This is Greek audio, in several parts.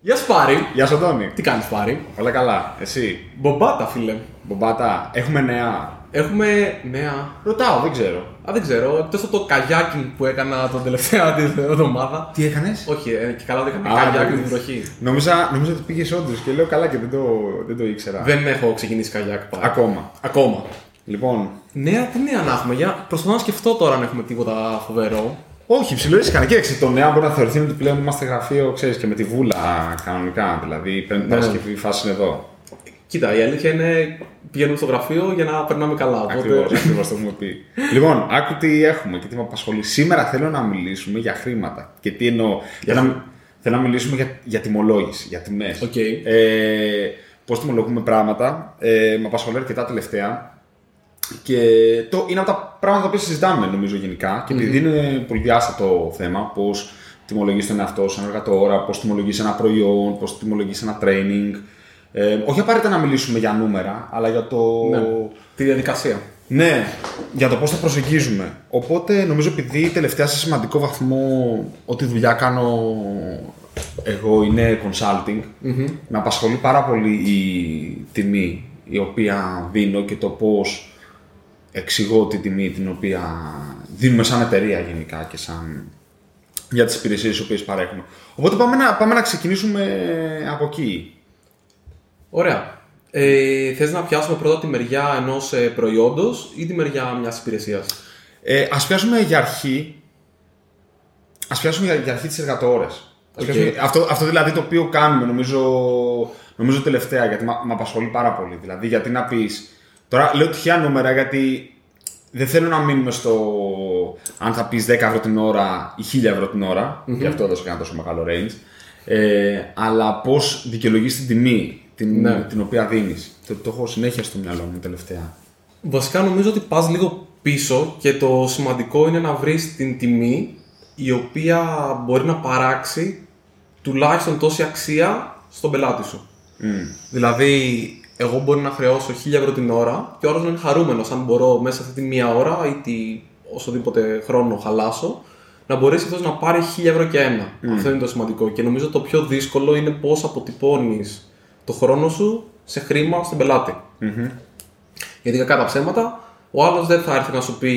Γεια σου Πάρη. Γεια σου, Αντώνη. Τι κάνεις Πάρη; Όλα καλά. Εσύ; Μπομπάτα φίλε. Μπομπάτα, έχουμε νέα. Έχουμε νέα. Ρωτάω, δεν ξέρω. Α, δεν ξέρω. Εκτός από το καγιάκινγκ που έκανα τον τελευταία τη εβδομάδα. Τι έκανες; Όχι, ε, και καλά δεν έκανα Α, καγιάκινγκ δεν την βροχή. Νόμιζα, νόμιζα ότι πήγες όντως και λέω καλά και δεν το, δεν το ήξερα. Δεν έχω ξεκινήσει καγιάκ Πάρη. Ακόμα. Ακόμα. Λοιπόν, Νέα, τι νέα να έχουμε. Για... Προσπαθώ να σκεφτώ τώρα αν έχουμε τίποτα φοβερό. Όχι, ψιλορίσκανε. Κοίταξε, το νέο μπορεί να θεωρηθεί ότι πλέον είμαστε γραφείο, ξέρεις και με τη βούλα κανονικά. Δηλαδή, παίρνει Ναι. Παρασκευή, η φάση είναι εδώ. Κοίτα, η αλήθεια είναι πηγαίνουμε στο γραφείο για να περνάμε καλά. Ακριβώς, Οπότε... ακριβώς το έχουμε πει. λοιπόν, άκου τι έχουμε και τι με απασχολεί. Σήμερα θέλω να μιλήσουμε για χρήματα. Και τι εννοώ. Θέλω, να, θέλω να μιλήσουμε για, για τιμολόγηση, για τιμές. Οκ. Ε, Πώς τιμολογούμε πράγματα. Ε, με απασχολεί αρκετά τελευταία. Και το, είναι από τα πράγματα που συζητάμε νομίζω γενικά. Και επειδή είναι πολυδιάστατο θέμα, πώς τιμολογείς τον εαυτό σου, ανάλογα το ώρα, πώς τιμολογείς ένα προϊόν, πώς τιμολογείς ένα training. Ε, όχι απαραίτητα να μιλήσουμε για νούμερα, αλλά για το. Ναι. Τη διαδικασία. Ναι, για το πώς θα προσεγγίζουμε. Οπότε νομίζω επειδή τελευταία σε σημαντικό βαθμό ό,τι δουλειά κάνω εγώ είναι consulting, με απασχολεί πάρα πολύ η τιμή η οποία δίνω και το πώς εξηγώ τη τιμή την οποία δίνουμε σαν εταιρεία γενικά και σαν για τις υπηρεσίες τις οποίες παρέχουμε. Οπότε πάμε να, πάμε να ξεκινήσουμε από εκεί. Ωραία. Ε, θες να πιάσουμε πρώτα τη μεριά ενός ε, προϊόντος ή τη μεριά μιας υπηρεσίας; Ε, ας πιάσουμε για αρχή. Ας πιάσουμε για, για αρχή τις εργατοώρες. Ας Οκ. πιάσουμε- αυτό, αυτό δηλαδή το οποίο κάνουμε νομίζω, νομίζω τελευταία γιατί με απασχολεί πάρα πολύ. Δηλαδή γιατί να πεις. Τώρα λέω τυχαία νούμερα γιατί δεν θέλω να μείνουμε στο αν θα πεις 10 ευρώ την ώρα ή 1000 ευρώ την ώρα. Γι' αυτό έδωσα και ένα τόσο μεγάλο range. Ε, αλλά πώς δικαιολογείς την τιμή την, Ναι. την οποία δίνεις. Το, το έχω συνέχεια στο μυαλό μου τελευταία. Βασικά νομίζω ότι πας λίγο πίσω και το σημαντικό είναι να βρεις την τιμή η οποία μπορεί να παράξει τουλάχιστον τόση αξία στον πελάτη σου. Δηλαδή, εγώ μπορεί να χρεώσω 1000 ευρώ την ώρα και ο άλλος να είναι χαρούμενος αν μπορώ μέσα σε αυτή τη μία ώρα ή τη, οσοδήποτε χρόνο χαλάσω να μπορέσει αυτός να πάρει 1000 ευρώ και ένα. Αυτό είναι το σημαντικό. Και νομίζω το πιο δύσκολο είναι πώς αποτυπώνεις το χρόνο σου σε χρήμα στον πελάτη. Γιατί κακά τα ψέματα, ο άλλος δεν θα έρθει να σου πει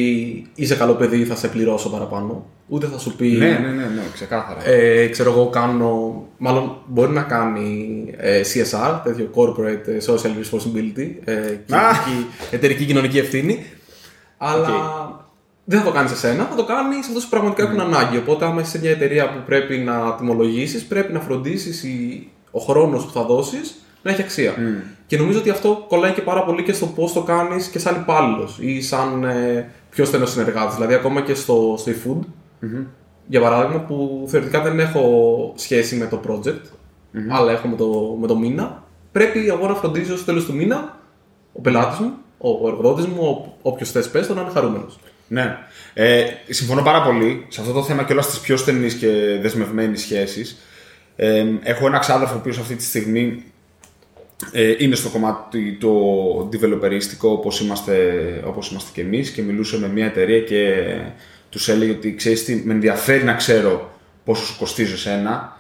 είσαι καλό παιδί, θα σε πληρώσω παραπάνω. Ούτε θα σου πει. Ναι, ναι, ναι, ναι, ξεκάθαρα. Ε, ξέρω εγώ, κάνω. Μάλλον μπορεί να κάνει ε, CSR, τέτοιο Corporate ε, Social Responsibility, ε, κοινωνική, εταιρική κοινωνική ευθύνη. Αλλά δεν θα το κάνεις σε σένα, θα το κάνεις σε αυτού που πραγματικά έχουν ανάγκη. Οπότε, άμα είσαι σε μια εταιρεία που πρέπει να τιμολογήσεις, πρέπει να φροντίσεις ο χρόνος που θα δώσεις να έχει αξία. Και νομίζω ότι αυτό κολλάει και πάρα πολύ και στο πώς το κάνεις και σαν υπάλληλος ή σαν ε, πιο στενός συνεργάτης. Δηλαδή, ακόμα και στο, στο eFood, για παράδειγμα, που θεωρητικά δεν έχω σχέση με το project, αλλά έχω με το, με το μήνα, πρέπει εγώ να φροντίζω στο τέλος του μήνα ο πελάτης μου, ο εργοδότης μου, όποιος θες πες το να είναι χαρούμενος. Ναι. Ε, συμφωνώ πάρα πολύ σε αυτό το θέμα και όλας στι πιο στενεί και δεσμευμένε σχέσεις. Ε, έχω ένα ξάδερφο ο οποίος αυτή τη στιγμή ε, είναι στο κομμάτι το developerίστικο όπως είμαστε, όπως είμαστε και εμείς και μιλούσε με μια εταιρεία και τους έλεγε ότι ξέρεις τι, με ενδιαφέρει να ξέρω πόσο σου κοστίζει εσένα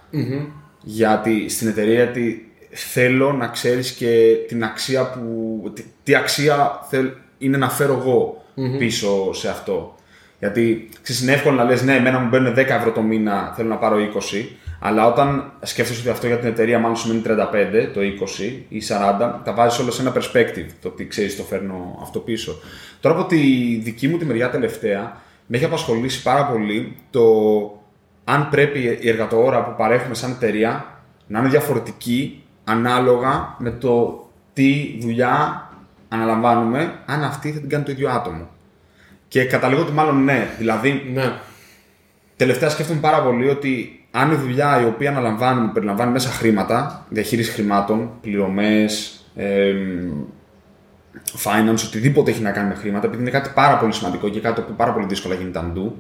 γιατί στην εταιρεία τι, θέλω να ξέρεις και την αξία που, τι, τι αξία θέλ, είναι να φέρω εγώ πίσω σε αυτό. Γιατί ξέρεις, είναι εύκολο να λες ναι, εμένα μου μπαίνουν 10 ευρώ το μήνα, θέλω να πάρω 20, αλλά όταν σκέφτεσαι ότι αυτό για την εταιρεία μάλλον σημαίνει 35, το 20 ή 40, τα βάζεις όλα σε ένα perspective, το ότι ξέρεις το φέρνω αυτό πίσω. Τώρα από τη δική μου τη μεριά τελευταία, με έχει απασχολήσει πάρα πολύ το αν πρέπει η εργατοόρα που παρέχουμε σαν εταιρεία να είναι διαφορετική ανάλογα με το τι δουλειά αναλαμβάνουμε, αν αυτή θα την κάνει το ίδιο άτομο. Και καταλήγω ότι μάλλον ναι. Δηλαδή, Ναι. τελευταία σκέφτομαι πάρα πολύ ότι αν η δουλειά η οποία αναλαμβάνουμε περιλαμβάνει μέσα χρήματα, διαχείριση χρημάτων, πληρωμές, finance, οτιδήποτε έχει να κάνει με χρήματα, επειδή είναι κάτι πάρα πολύ σημαντικό και κάτι το οποίο πάρα πολύ δύσκολα γίνεται αντού,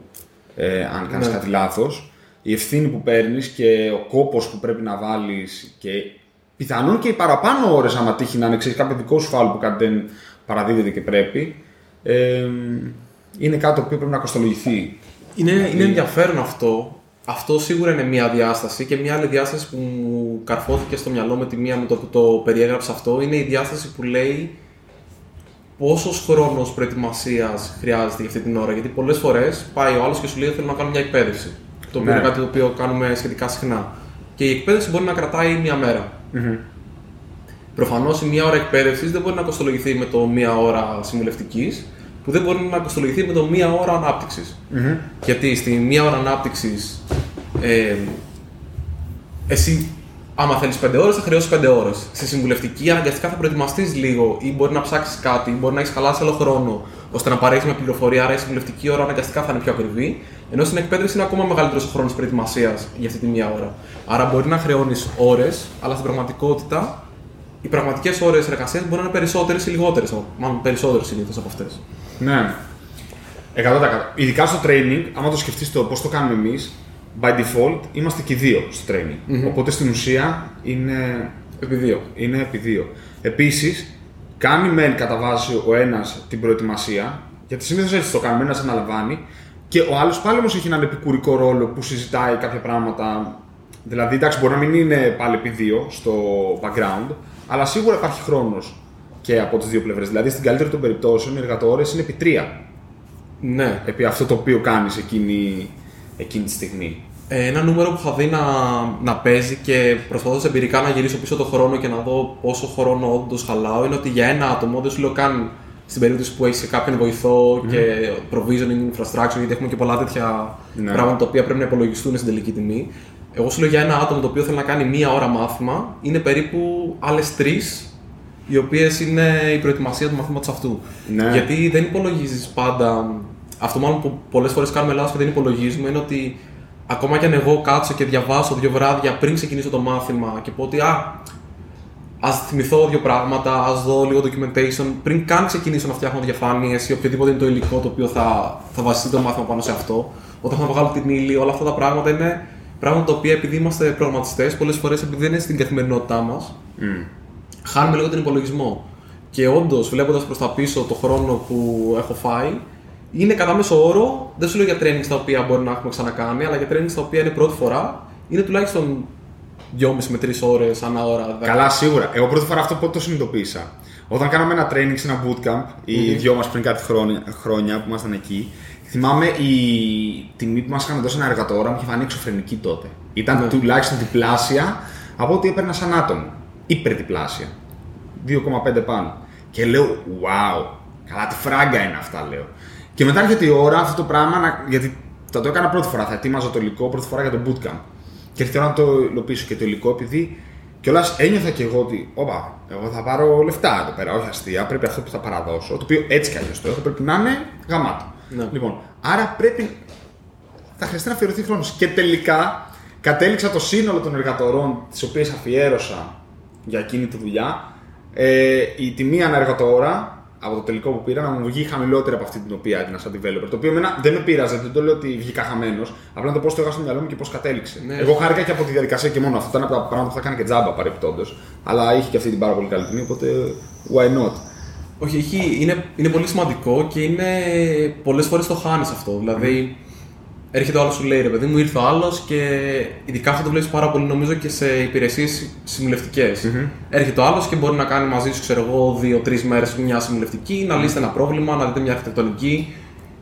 ε, αν κάνεις Ναι. κάτι λάθος. Η ευθύνη που παίρνεις και ο κόπος που πρέπει να βάλεις και πιθανόν και οι παραπάνω ώρες, άμα τύχει να είναι ξέρεις, κάποιο δικό σου φάλ που κάτι δεν παραδίδεται και πρέπει, ε, είναι κάτι το οποίο πρέπει να κοστολογηθεί. Είναι, είναι ενδιαφέρον αυτό αυτό σίγουρα είναι μία διάσταση και μία άλλη διάσταση που μου καρφώθηκε στο μυαλό με τη μία με το που το περιέγραψα αυτό είναι η διάσταση που λέει πόσος χρόνος προετοιμασίας χρειάζεται για αυτή την ώρα. Γιατί πολλές φορές πάει ο άλλος και σου λέει: Θέλω να κάνω μια εκπαίδευση. Το οποίο Ναι. είναι κάτι το οποίο κάνουμε σχετικά συχνά. Και η εκπαίδευση μπορεί να κρατάει μία μέρα. Προφανώς η μία ώρα εκπαίδευσης δεν μπορεί να κοστολογηθεί με το μία ώρα συμβουλευτικής, που δεν μπορεί να κοστολογηθεί με το μία ώρα ανάπτυξης. Γιατί στη μία ώρα ανάπτυξης, ε, εσύ, άμα θέλεις 5 ώρες, θα χρειώσει 5 ώρες. Στη συμβουλευτική, αναγκαστικά θα προετοιμαστείς λίγο ή μπορεί να ψάξεις κάτι, ή μπορεί να έχεις χαλάσει άλλο χρόνο ώστε να παρέχεις μια πληροφορία. Άρα η συμβουλευτική ώρα αναγκαστικά θα είναι πιο ακριβή. Ενώ στην εκπαίδευση είναι ακόμα μεγαλύτερος ο χρόνος προετοιμασίας για αυτή τη μία ώρα. Άρα μπορεί να χρεώνεις ώρες, αλλά στην πραγματικότητα οι πραγματικές ώρες εργασίας μπορεί να είναι περισσότερες ή λιγότερες. Μάλλον περισσότερες συνήθως από αυτές. Ναι. 100%. Ειδικά στο training, άμα το σκεφτείς το πώς το κάνουμε εμείς, by default είμαστε και οι δύο στο training. Οπότε στην ουσία είναι, Επί δύο. είναι επί δύο. Επίσης, κάνει μεν κατά βάση ο ένας την προετοιμασία, γιατί συνήθως έτσι το κάνουμε, ένας αναλαμβάνει, και ο άλλος πάλι όμως έχει έναν επικουρικό ρόλο που συζητάει κάποια πράγματα. Δηλαδή, εντάξει, μπορεί να μην είναι πάλι επί δύο στο background, αλλά σίγουρα υπάρχει χρόνος και από τις δύο πλευρές. Δηλαδή, στην καλύτερη των περιπτώσεων, οι εργατόρες είναι επί τρία. Ναι. Επί αυτό το οποίο κάνεις εκείνη, εκείνη τη στιγμή. Ε, Ένα νούμερο που είχα δει να, να παίζει και προσπαθώ εμπειρικά να γυρίσω πίσω το χρόνο και να δω πόσο χρόνο όντως χαλάω είναι ότι για ένα άτομο, δεν σου λέω καν στην περίπτωση που έχεις κάποιον βοηθό και provisioning infrastructure, γιατί έχουμε και πολλά τέτοια Ναι. πράγματα τα οποία πρέπει να υπολογιστούν στην τελική τιμή. Εγώ σου λέω για ένα άτομο το οποίο θέλει να κάνει μία ώρα μάθημα, είναι περίπου άλλες τρεις, οι οποίες είναι η προετοιμασία του μαθήματος αυτού. Ναι. Γιατί δεν υπολογίζεις πάντα. Αυτό μάλλον που πολλές φορές κάνουμε λάθος και δεν υπολογίζουμε είναι ότι ακόμα κι αν εγώ κάτσω και διαβάσω δύο βράδια πριν ξεκινήσω το μάθημα και πω ότι α, ας θυμηθώ δύο πράγματα, ας δω λίγο documentation πριν καν ξεκινήσω να φτιάχνω διαφάνειες ή οποιοδήποτε είναι το υλικό το οποίο θα, θα βασιστεί το μάθημα πάνω σε αυτό. Όταν θα βγάλω την ύλη, όλα αυτά τα πράγματα είναι πράγματα τα οποία επειδή είμαστε προγραμματιστές, πολλές φορές επειδή δεν είναι στην καθημερινότητά μας, χάνουμε λίγο τον υπολογισμό. Και όντως, βλέποντας προς τα πίσω το χρόνο που έχω φάει, είναι κατά μέσο όρο, δεν σου λέω για trainings τα οποία μπορεί να έχουμε ξανακάνει, αλλά για trainings τα οποία είναι πρώτη φορά, είναι τουλάχιστον 2,5 με 3 ώρες ανά ώρα. Καλά, σίγουρα. Εγώ πρώτη φορά αυτό πότε το συνειδητοποίησα. Όταν κάναμε ένα training σε ένα bootcamp, οι δυο μας πριν κάτι χρόνια, χρόνια που ήμασταν εκεί, θυμάμαι η τιμή που μας είχαν δώσει ένα εργατόρα μου είχε φανεί εξωφρενική τότε. Ήταν Ναι. τουλάχιστον διπλάσια από ό,τι έπαιρνα σαν άτομο. Υπερδιπλάσια. 2,5 πάνω. Και λέω, wow, καλά τι φράγκα είναι αυτά, λέω. Και μετά έρχεται η ώρα αυτό το πράγμα, να, γιατί θα το έκανα πρώτη φορά, θα ετοίμαζα το υλικό πρώτη φορά για το bootcamp. Και έρχεται η ώρα να το υλοποιήσω και το υλικό, επειδή κιόλας ένιωθα κι εγώ ότι, όπα, εγώ θα πάρω λεφτά εδώ πέρα, όχι αστεία, πρέπει αυτό που θα παραδώσω, το οποίο έτσι κι αλλιώς το έχω, πρέπει να είναι γαμάτο. Ναι. Λοιπόν, άρα πρέπει θα χρειαστεί να αφιερωθεί χρόνος. Και τελικά κατέληξα το σύνολο των εργατορών τις οποίες αφιέρωσα για εκείνη τη δουλειά. Ε, η τιμή ανά εργατόρα από το τελικό που πήρα να μου βγει χαμηλότερη από αυτή την οποία έδινα σαν developer. Το οποίο εμένα δεν με πείραζε, δεν το λέω ότι βγήκα χαμένος. Απλά να το πώ το είχα στο μυαλό μου και πώς κατέληξε. Ναι. Εγώ χάρηκα και από τη διαδικασία και μόνο αυτό. Ήταν από τα πράγματα που θα έκανε και τζάμπα παρεπιπτόντω. Αλλά είχε και αυτή την πάρα πολύ καλή τιμή, οπότε why not; Όχι, έχει, είναι, είναι πολύ σημαντικό και είναι πολλές φορές το χάνεις αυτό. Δηλαδή, έρχεται ο άλλος σου λέει ρε παιδί μου, ήρθε ο άλλος και ειδικά αυτό το βλέπεις πάρα πολύ νομίζω και σε υπηρεσίες Έρχεται ο άλλος και μπορεί να κάνει μαζί σου, ξέρω εγώ, δύο-τρεις μέρες μια συμβουλευτική, να λύσετε ένα πρόβλημα, να δείτε μια αρχιτεκτονική.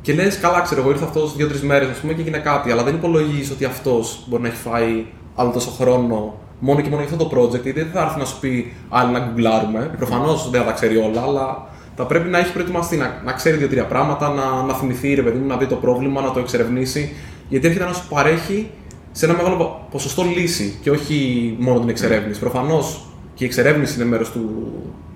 Και λες, καλά, ξέρω εγώ, ήρθε αυτός δύο-τρεις μέρες πούμε, και έγινε κάτι. Αλλά δεν υπολογίζεις ότι αυτός μπορεί να έχει φάει άλλο τόσο χρόνο μόνο και μόνο για αυτό το project, γιατί δεν θα έρθει να σου πει άλλοι να γκουγκλάρουμε. Προφανώς δεν θα τα ξέρει όλα, αλλά θα πρέπει να έχει προετοιμαστεί, να, να ξέρει δύο-τρία πράγματα, να, να θυμηθεί, ρε παιδί μου, να δει το πρόβλημα, να το εξερευνήσει. Γιατί έρχεται να σου παρέχει σε ένα μεγάλο ποσοστό λύση και όχι μόνο την εξερεύνηση. Προφανώς και η εξερεύνηση είναι μέρος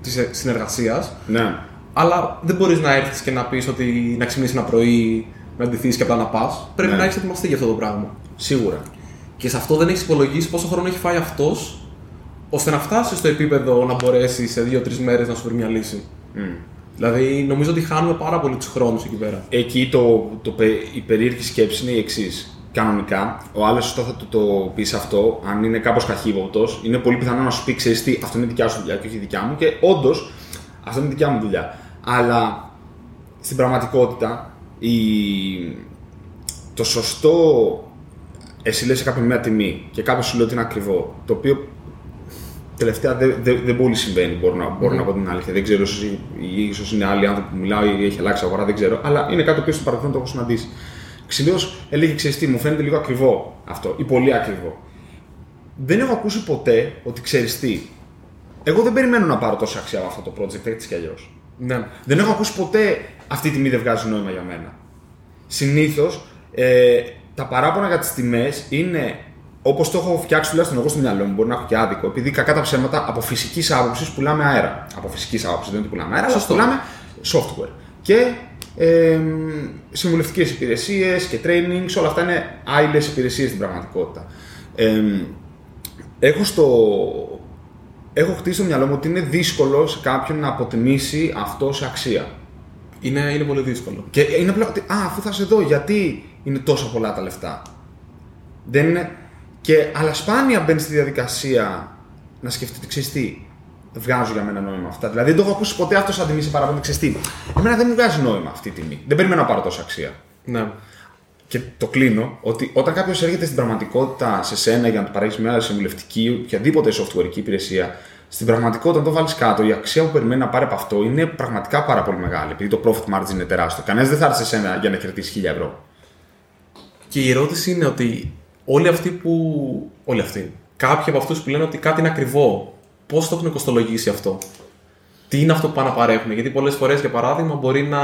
της συνεργασίας, Ναι. αλλά δεν μπορείς να έρθεις και να πεις ότι να ξυπνήσεις ένα πρωί, να ντυθείς και απλά να πας. Πρέπει Ναι. να έχεις ετοιμαστεί για αυτό το πράγμα. Σίγουρα. Και σε αυτό δεν έχεις υπολογίσει πόσο χρόνο έχει φάει αυτός, ώστε να φτάσεις στο επίπεδο να μπορέσεις σε δύο-τρεις μέρες να σου βρει μια λύση. Δηλαδή, νομίζω ότι χάνουμε πάρα πολύ τους χρόνους εκεί πέρα. Εκεί το, το, πε- η περίεργη σκέψη είναι η εξής. Κανονικά, ο άλλο όταν θα του το πεις αυτό, αν είναι κάπως καχύποπτο, είναι πολύ πιθανό να σου πει: Ξέρεις τι, αυτό είναι δικιά σου δουλειά και όχι δικιά μου. Και όντως, αυτό είναι δικιά μου δουλειά. Αλλά στην πραγματικότητα, η... το σωστό εσύ λες σε κάποιον μια τιμή και κάποιο σου λέει ότι είναι ακριβό. Το οποίο τελευταία δεν δε, δεν πολύ συμβαίνει, μπορώ να, μπορώ να πω την αλήθεια. Δεν ξέρω, ίσως είναι άλλοι άνθρωποι που μιλάω ή έχει αλλάξει αγορά, δεν ξέρω. Αλλά είναι κάτι που στο παρελθόν το έχω συναντήσει. Ξυλίω έλεγε: Ξέρεις τι, μου φαίνεται λίγο ακριβό αυτό ή πολύ ακριβό. Δεν έχω ακούσει ποτέ ότι ξέρεις τι. Εγώ δεν περιμένω να πάρω τόση αξία από αυτό το project έτσι κι αλλιώς. Ναι. Δεν έχω ακούσει ποτέ αυτή η τιμή δεν βγάζει νόημα για μένα. Συνήθως ε, τα παράπονα για τις τιμές είναι όπως το έχω φτιάξει τουλάχιστον εγώ στο μυαλό μου, μπορεί να έχω και άδικο, επειδή κακά τα ψέματα από φυσικής άποψης πουλάμε αέρα. Από φυσικής άποψης δεν είναι ότι πουλάμε αέρα, αλλά πουλάμε software. Και ε, συμβουλευτικές υπηρεσίες και trainings, όλα αυτά είναι άειλες υπηρεσίες στην πραγματικότητα. Ε, έχω, στο, έχω χτίσει στο μυαλό μου ότι είναι δύσκολο σε κάποιον να αποτιμήσει αυτό σε αξία. Είναι, είναι πολύ δύσκολο. Και είναι απλά ότι, α, αφού θα σε δω, γιατί είναι τόσο πολλά τα λεφτά. Δεν είναι... Και, αλλά σπάνια μπαίνει στη διαδικασία να σκεφτείτε, ξέρεις τι, βγάζουν για μένα νόημα αυτά. Δηλαδή δεν το έχω ακούσει ποτέ αυτός σαν τιμή σε παραπάνω. Ξέρεις τι, εμένα δεν μου βγάζει νόημα αυτή η τιμή. Δεν περιμένω να πάρω τόση αξία. Ναι. Και το κλείνω ότι όταν κάποιος έρχεται στην πραγματικότητα σε σένα για να του παρέχεις μια συμβουλευτική οποιαδήποτε software υπηρεσία, στην πραγματικότητα, όταν το βάλεις κάτω, η αξία που περιμένει να πάρει από αυτό είναι πραγματικά πάρα πολύ μεγάλη. Επειδή το profit margin είναι τεράστιο. Κανένας δεν θα έρθει σε σένα για να κερδίσει 1000 ευρώ. Και η ερώτηση είναι ότι όλοι αυτοί που. Όλοι αυτοί. Κάποιοι από αυτούς που λένε ότι κάτι είναι ακριβό, πώς το έχουν κοστολογήσει αυτό; Τι είναι αυτό που πάνε να παρέχουν; Γιατί πολλές φορές, για παράδειγμα, μπορεί να,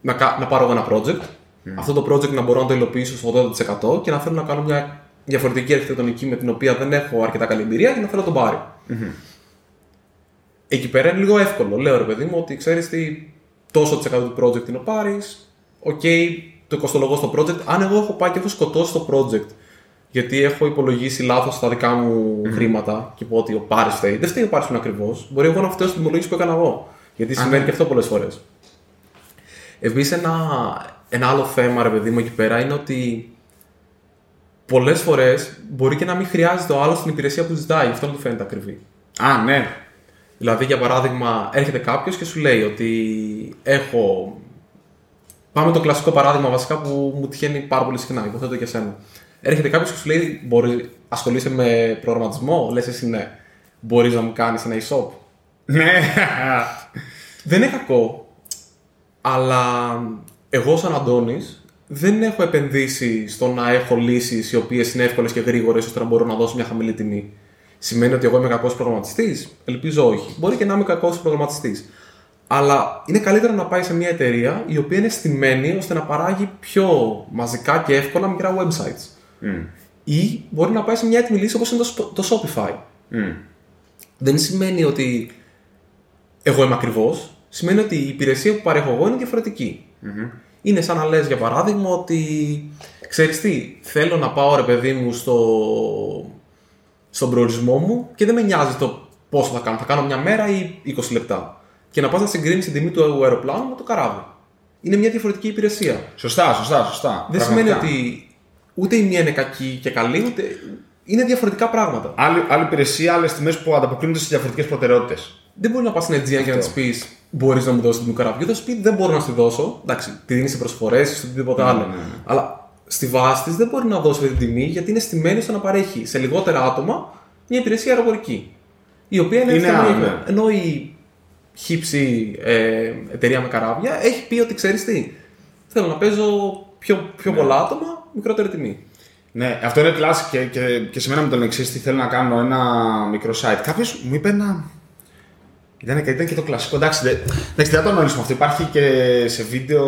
να, να πάρω εγώ ένα project, αυτό το project να μπορώ να το υλοποιήσω στο 80% και να θέλω να κάνω μια διαφορετική αρχιτεκτονική με την οποία δεν έχω αρκετά καλή εμπειρία και να θέλω να τον πάρει. Εκεί πέρα είναι λίγο εύκολο. Λέω ρε παιδί μου ότι ξέρεις τι, τόσο τη του project είναι ο πάρει, OK, okay, το κοστολογώ στο project. Αν εγώ έχω πάει και έχω σκοτώσει το project γιατί έχω υπολογίσει λάθος τα δικά μου χρήματα και πω ότι ο Πάρης φταίει. Δεν φταίει ο Πάρης που είναι ακριβώς. Μπορεί εγώ να φταίω στην τιμολόγηση που έκανα εγώ. Γιατί σημαίνει ναι. και αυτό πολλές φορές. Επίσης, ένα, ένα άλλο θέμα, ρε παιδί μου, εκεί πέρα είναι ότι πολλές φορές μπορεί και να μην χρειάζεται ο άλλος την υπηρεσία που ζητάει. Αυτό δεν του φαίνεται ακριβή. Α, ναι. Δηλαδή, για παράδειγμα, έρχεται κάποιος και σου λέει ότι έχω. Πάμε το κλασικό παράδειγμα βασικά που μου τυχαίνει πάρα πολύ συχνά, υποθέτω και εσένα. Έρχεται κάποιος και σου λέει: Μπορεί, ασχολείσαι με προγραμματισμό; Λες εσύ ναι. Μπορείς να μου κάνεις ένα e-shop; Ναι. δεν είναι κακό. Αλλά εγώ, σαν Αντώνης, δεν έχω επενδύσει στο να έχω λύσεις οι οποίες είναι εύκολες και γρήγορες ώστε να μπορώ να δώσω μια χαμηλή τιμή. Σημαίνει ότι εγώ είμαι κακός προγραμματιστής; Ελπίζω όχι. Μπορεί και να είμαι κακός προγραμματιστής. Αλλά είναι καλύτερο να πάει σε μια εταιρεία η οποία είναι στημένη ώστε να παράγει πιο μαζικά και εύκολα μικρά websites. Mm. Ή μπορεί να πάει σε μια έτοιμη λύση όπως είναι το, το Shopify. Mm. Δεν σημαίνει ότι εγώ είμαι ακριβώς. Σημαίνει ότι η υπηρεσία που παρέχω εγώ είναι διαφορετική. Mm-hmm. Είναι σαν να λες για παράδειγμα ότι ξέρεις τι, θέλω να πάω ρε παιδί μου στο, στον προορισμό μου και δεν με νοιάζει το πόσο θα κάνω. Θα κάνω μια μέρα ή 20 λεπτά. Και να πας να συγκρίνεις την τιμή του αεροπλάνου με το καράβι. Είναι μια διαφορετική υπηρεσία. Σωστά, σωστά, σωστά. Δεν σημαίνει ότι ούτε η μία είναι κακή και καλή, ούτε. Είναι διαφορετικά πράγματα. Άλλη, άλλη υπηρεσία, άλλες τιμές που ανταποκρίνονται σε διαφορετικές προτεραιότητες. Δεν μπορεί να πας στην Aegean και να της πεις: Μπορείς να μου δώσεις την καράβια. Θα σου πει: Δεν μπορώ να στη δώσω. Εντάξει, τη δίνεις σε προσφορές ή σε οτιδήποτε άλλο. Ναι, ναι, ναι. Αλλά στη βάση της δεν μπορεί να δώσεις αυτή την τιμή γιατί είναι στημένη στο να παρέχει σε λιγότερα άτομα μια υπηρεσία αεροπορική. Η οποία είναι, είναι ναι. Ενώ η χύψη ε, εταιρεία με καράβια έχει πει ότι ξέρεις τι. Θέλω να παίζω πιο, πιο ναι. πολλά άτομα, μικρότερη τιμή. Ναι, αυτό είναι κλάση και, και, και σε μένα με τον εξής. Τι θέλω να κάνω ένα μικρό site. Κάποιος μου είπε ένα ήταν, ήταν και το κλασικό. Εντάξει, δεν, εντάξει, δεν θα το αναλύσουμε αυτό. Υπάρχει και σε βίντεο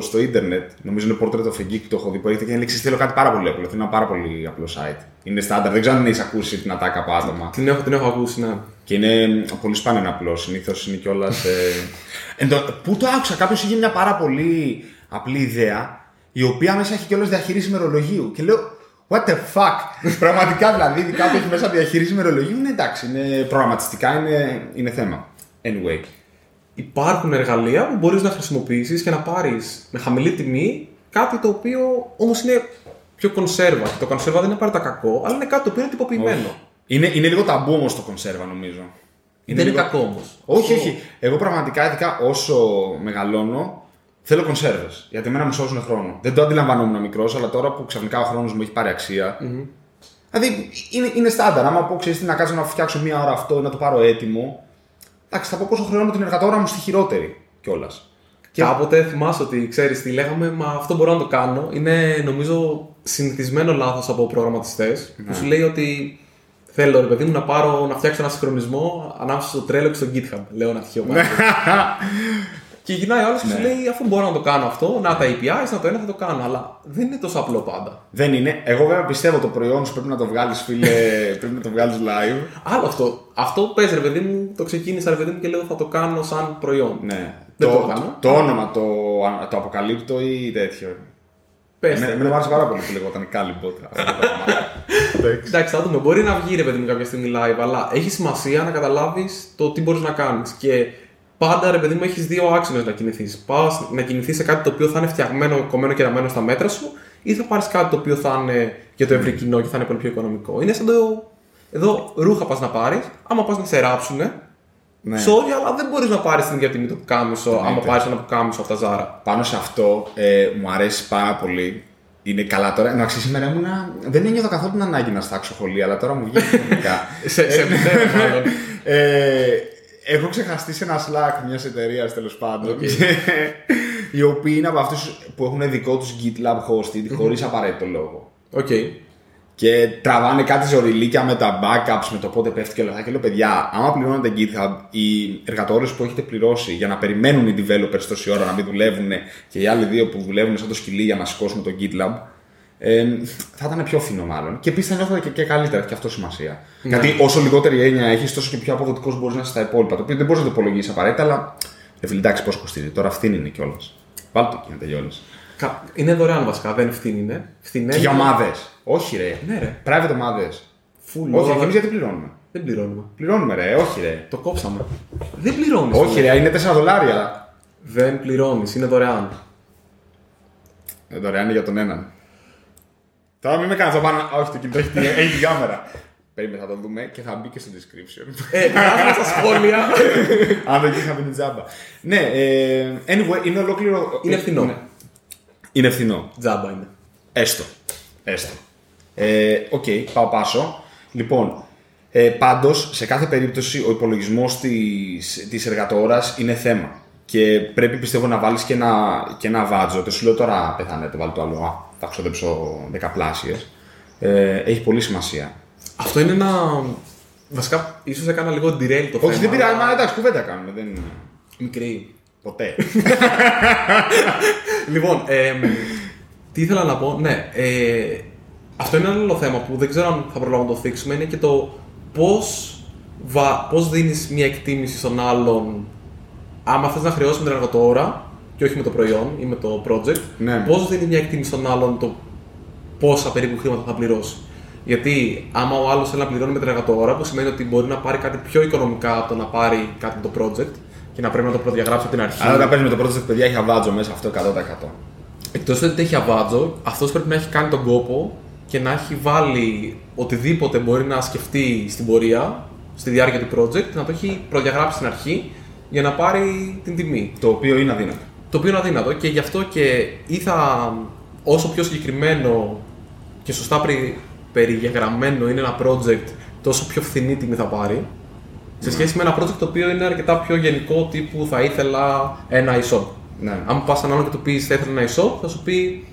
στο ίντερνετ. Νομίζω είναι Portrait of a Geek το έχω δει. Που έχετε και λέξη θέλω κάτι πάρα πολύ απλό. Θέλω ένα πάρα πολύ απλό site. Είναι στάνταρ. Δεν ξέρω αν έχεις ακούσει την ατάκα από άτομα. Την έχω, την έχω ακούσει, ναι. Και είναι πολύ σπάνιο είναι απλό. Συνήθως είναι κιόλας. ε... Πού το άκουσα, κάποιος είχε μια πάρα πολύ απλή ιδέα η οποία μέσα έχει κιόλας διαχείριση ημερολογίου. Και λέω, What the fuck! Πραγματικά δηλαδή, ειδικά που έχει μέσα διαχείριση ημερολογίου, είναι εντάξει, είναι προγραμματιστικά, είναι, είναι θέμα. Anyway. Υπάρχουν εργαλεία που μπορείς να χρησιμοποιήσεις και να πάρεις με χαμηλή τιμή κάτι το οποίο όμως είναι πιο κονσέρβα. Και το κονσέρβα δεν είναι πάντα κακό, αλλά είναι κάτι το οποίο είναι τυποποιημένο. Είναι, είναι λίγο ταμπού όμως το κονσέρβα, νομίζω. Είναι δεν λίγο... είναι κακό όμως. Όχι, όχι. Εγώ πραγματικά, ειδικά όσο μεγαλώνω, Θέλω κονσέρβες. Γιατί εμένα μου σώζουν χρόνο. Δεν το αντιλαμβανόμουν μικρός, αλλά τώρα που ξαφνικά ο χρόνος μου έχει πάρει αξία. Mm-hmm. Δηλαδή είναι, είναι στάνταρ. Άμα πω ξέρεις να κάτσω να φτιάξω μία ώρα αυτό, να το πάρω έτοιμο. Εντάξει, θα πω πόσο χρόνο την εργατόρα μου στη χειρότερη κιόλας. Και... Κάποτε θυμάσαι ότι ξέρεις τι λέγαμε, μα αυτό μπορώ να το κάνω. Είναι νομίζω συνηθισμένο λάθος από προγραμματιστές ναι. που σου λέει ότι θέλω ρε παιδί μου να πάρω να φτιάξω ένα συγχρονισμό ανάμεσα στο τρέλο και στο GitHub. Λέω ένα τυχαίο πράγμα. Και γυρνάει άλλος και σου ναι. λέει αφού μπορώ να το κάνω αυτό, να τα APIs, να το ένα θα το κάνω. Αλλά δεν είναι τόσο απλό πάντα. Δεν είναι. Εγώ βέβαια πιστεύω το προϊόν σου πρέπει να το βγάλεις, φίλε, πρέπει να το βγάλεις live. Άλλο αυτό. Αυτό πες ρε παιδί μου, το ξεκίνησα ρε παιδί μου και λέω θα το κάνω σαν προϊόν. Ναι. Δεν το, το, το, όνομα το, το αποκαλύπτω ή τέτοιο. Πες. Με, μου άρεσε πάρα πολύ που λεγόταν Calibot. Εντάξει, θα δούμε. Μπορεί να βγει ρε παιδί μου κάποια στιγμή live, αλλά έχει σημασία να καταλάβεις το τι μπορείς να κάνεις. Και πάντα ρε παιδί μου έχεις δύο άξονες να κινηθείς. Πας να κινηθείς σε κάτι το οποίο θα είναι φτιαγμένο, κομμένο και ραμμένο στα μέτρα σου, ή θα πάρεις κάτι το οποίο θα είναι για το ευρύ κοινό και θα είναι πολύ πιο οικονομικό. Είναι σαν το. Εδώ ρούχα πας να πάρεις, άμα πας να σε ράψουνε, ναι. Sorry, αλλά δεν μπορείς να πάρεις την ίδια τιμή το πουκάμισο ναι, άμα πάρεις ένα πουκάμισο από τα ζάρα. Πάνω σε αυτό ε, μου αρέσει πάρα πολύ. Είναι καλά τώρα. Να ξέρεις, σήμερα ήμουν. Δεν ένιωθα καθόλου την ανάγκη να στάξω σχολεία, αλλά τώρα μου βγαίνει γενικά. σε σε μάλλον. Ε, έχω ξεχαστεί σε ένα Slack μιας εταιρείας τέλος πάντων. οι οποίοι είναι από αυτούς που έχουν δικό τους GitLab hosted χωρίς απαραίτητο λόγο. Okay. Και τραβάνε κάτι ζωριλίκια με τα backups, με το πότε πέφτει και όλα αυτά. Και λέω, παιδιά, άμα πληρώνετε GitHub, οι εργατόρες που έχετε πληρώσει για να περιμένουν οι developers τόση ώρα να μην δουλεύουν και οι άλλοι δύο που δουλεύουν σαν το σκυλί για να σηκώσουν το GitLab, ε, θα ήταν πιο φθηνό μάλλον. Και επίση θα νιώθω και, και καλύτερα, και αυτό σημασία. Ναι. Γιατί όσο λιγότερη έννοια έχεις, τόσο και πιο αποδοτικός μπορείς να είσαι στα υπόλοιπα. Το οποίο δεν μπορείς να το υπολογίσεις απαραίτητα, αλλά. Ε, εντάξει, πώς κοστίζει. Τώρα αυτή είναι κιόλας. Βάλτε το και να τελειώνεις. Είναι δωρεάν βασικά, δεν ευθύνη είναι. Φθηνές. Και για ομάδες. Όχι ρε. Ναι, ρε. Private ομάδες. Όχι, και εμείς γιατί πληρώνουμε; Δεν πληρώνουμε. Πληρώνουμε ρε, όχι ρε. Το κόψαμε. Δεν πληρώνεις. Όχι ρε, είναι 4 δολάρια. Δεν πληρώνεις, είναι δωρεάν. Ε, δωρεάν είναι για τον έναν. Τώρα μην με κάνεις να πάνω. Όχι, το κινητό έχει, έχει την κάμερα. Περίμενε, θα το δούμε και θα μπει και στο description. Ε, στα σχόλια. Αν δεν είχα μπει τζάμπα. Ναι, ε, anyway, είναι ολόκληρο. Είναι φθηνό. Ναι. Είναι φθηνό. Τζάμπα είναι. Έστω. Έστω. Ε, OK, okay, πάω πάσο. Λοιπόν, ε, πάντως σε κάθε περίπτωση ο υπολογισμός τη της εργατόρας είναι θέμα. Και πρέπει πιστεύω να βάλεις και ένα, και ένα βάτζο. Δεν σου λέω τώρα πεθάνετε, βάλει το άλλο. Α, θα ξοδέψω δεκαπλάσιες. Ε, έχει πολύ σημασία. Αυτό είναι ένα. Βασικά, ίσως έκανα λίγο derail το θέμα. Όχι, δεν πειράζει, αλλά... εντάξει, κουβέντα κάνουμε. Δεν... Μικρή. Ποτέ. λοιπόν, ε, τι ήθελα να πω, ναι. Ε, αυτό είναι ένα άλλο θέμα που δεν ξέρω αν θα προλάβουμε να το θίξουμε. Είναι και το πώς πώς δίνεις μια εκτίμηση στον άλλον. Άμα θες να χρεώσει με την εργατόρα και όχι με το προϊόν ή με το project, ναι. πώς δίνει μια εκτίμηση στον άλλον το πόσα περίπου χρήματα θα πληρώσει; Γιατί άμα ο άλλος θέλει να πληρώνει με την εργατόρα, που σημαίνει ότι μπορεί να πάρει κάτι πιο οικονομικά από το να πάρει κάτι με το project, και να πρέπει να το προδιαγράψει από την αρχή. Αλλά όταν παίζεις με το πρώτο παιδιά έχει αβάτζο μέσα αυτό 100%. Εκτός ότι έχει αβάτζο, αυτός πρέπει να έχει κάνει τον κόπο και να έχει βάλει οτιδήποτε μπορεί να σκεφτεί στην πορεία, στη διάρκεια του project, να το έχει προδιαγράψει στην αρχή για να πάρει την τιμή. Το οποίο είναι αδύνατο. Το οποίο είναι αδύνατο και γι' αυτό και ή θα όσο πιο συγκεκριμένο και σωστά περιγεγραμμένο είναι ένα project, τόσο πιο φθηνή τιμή θα πάρει. Σε σχέση με ένα project το οποίο είναι αρκετά πιο γενικό τύπου θα ήθελα ένα e-shop. Ναι. Αν πας έναν άλλο και του πεις θα ήθελα ένα e-shop, θα σου πει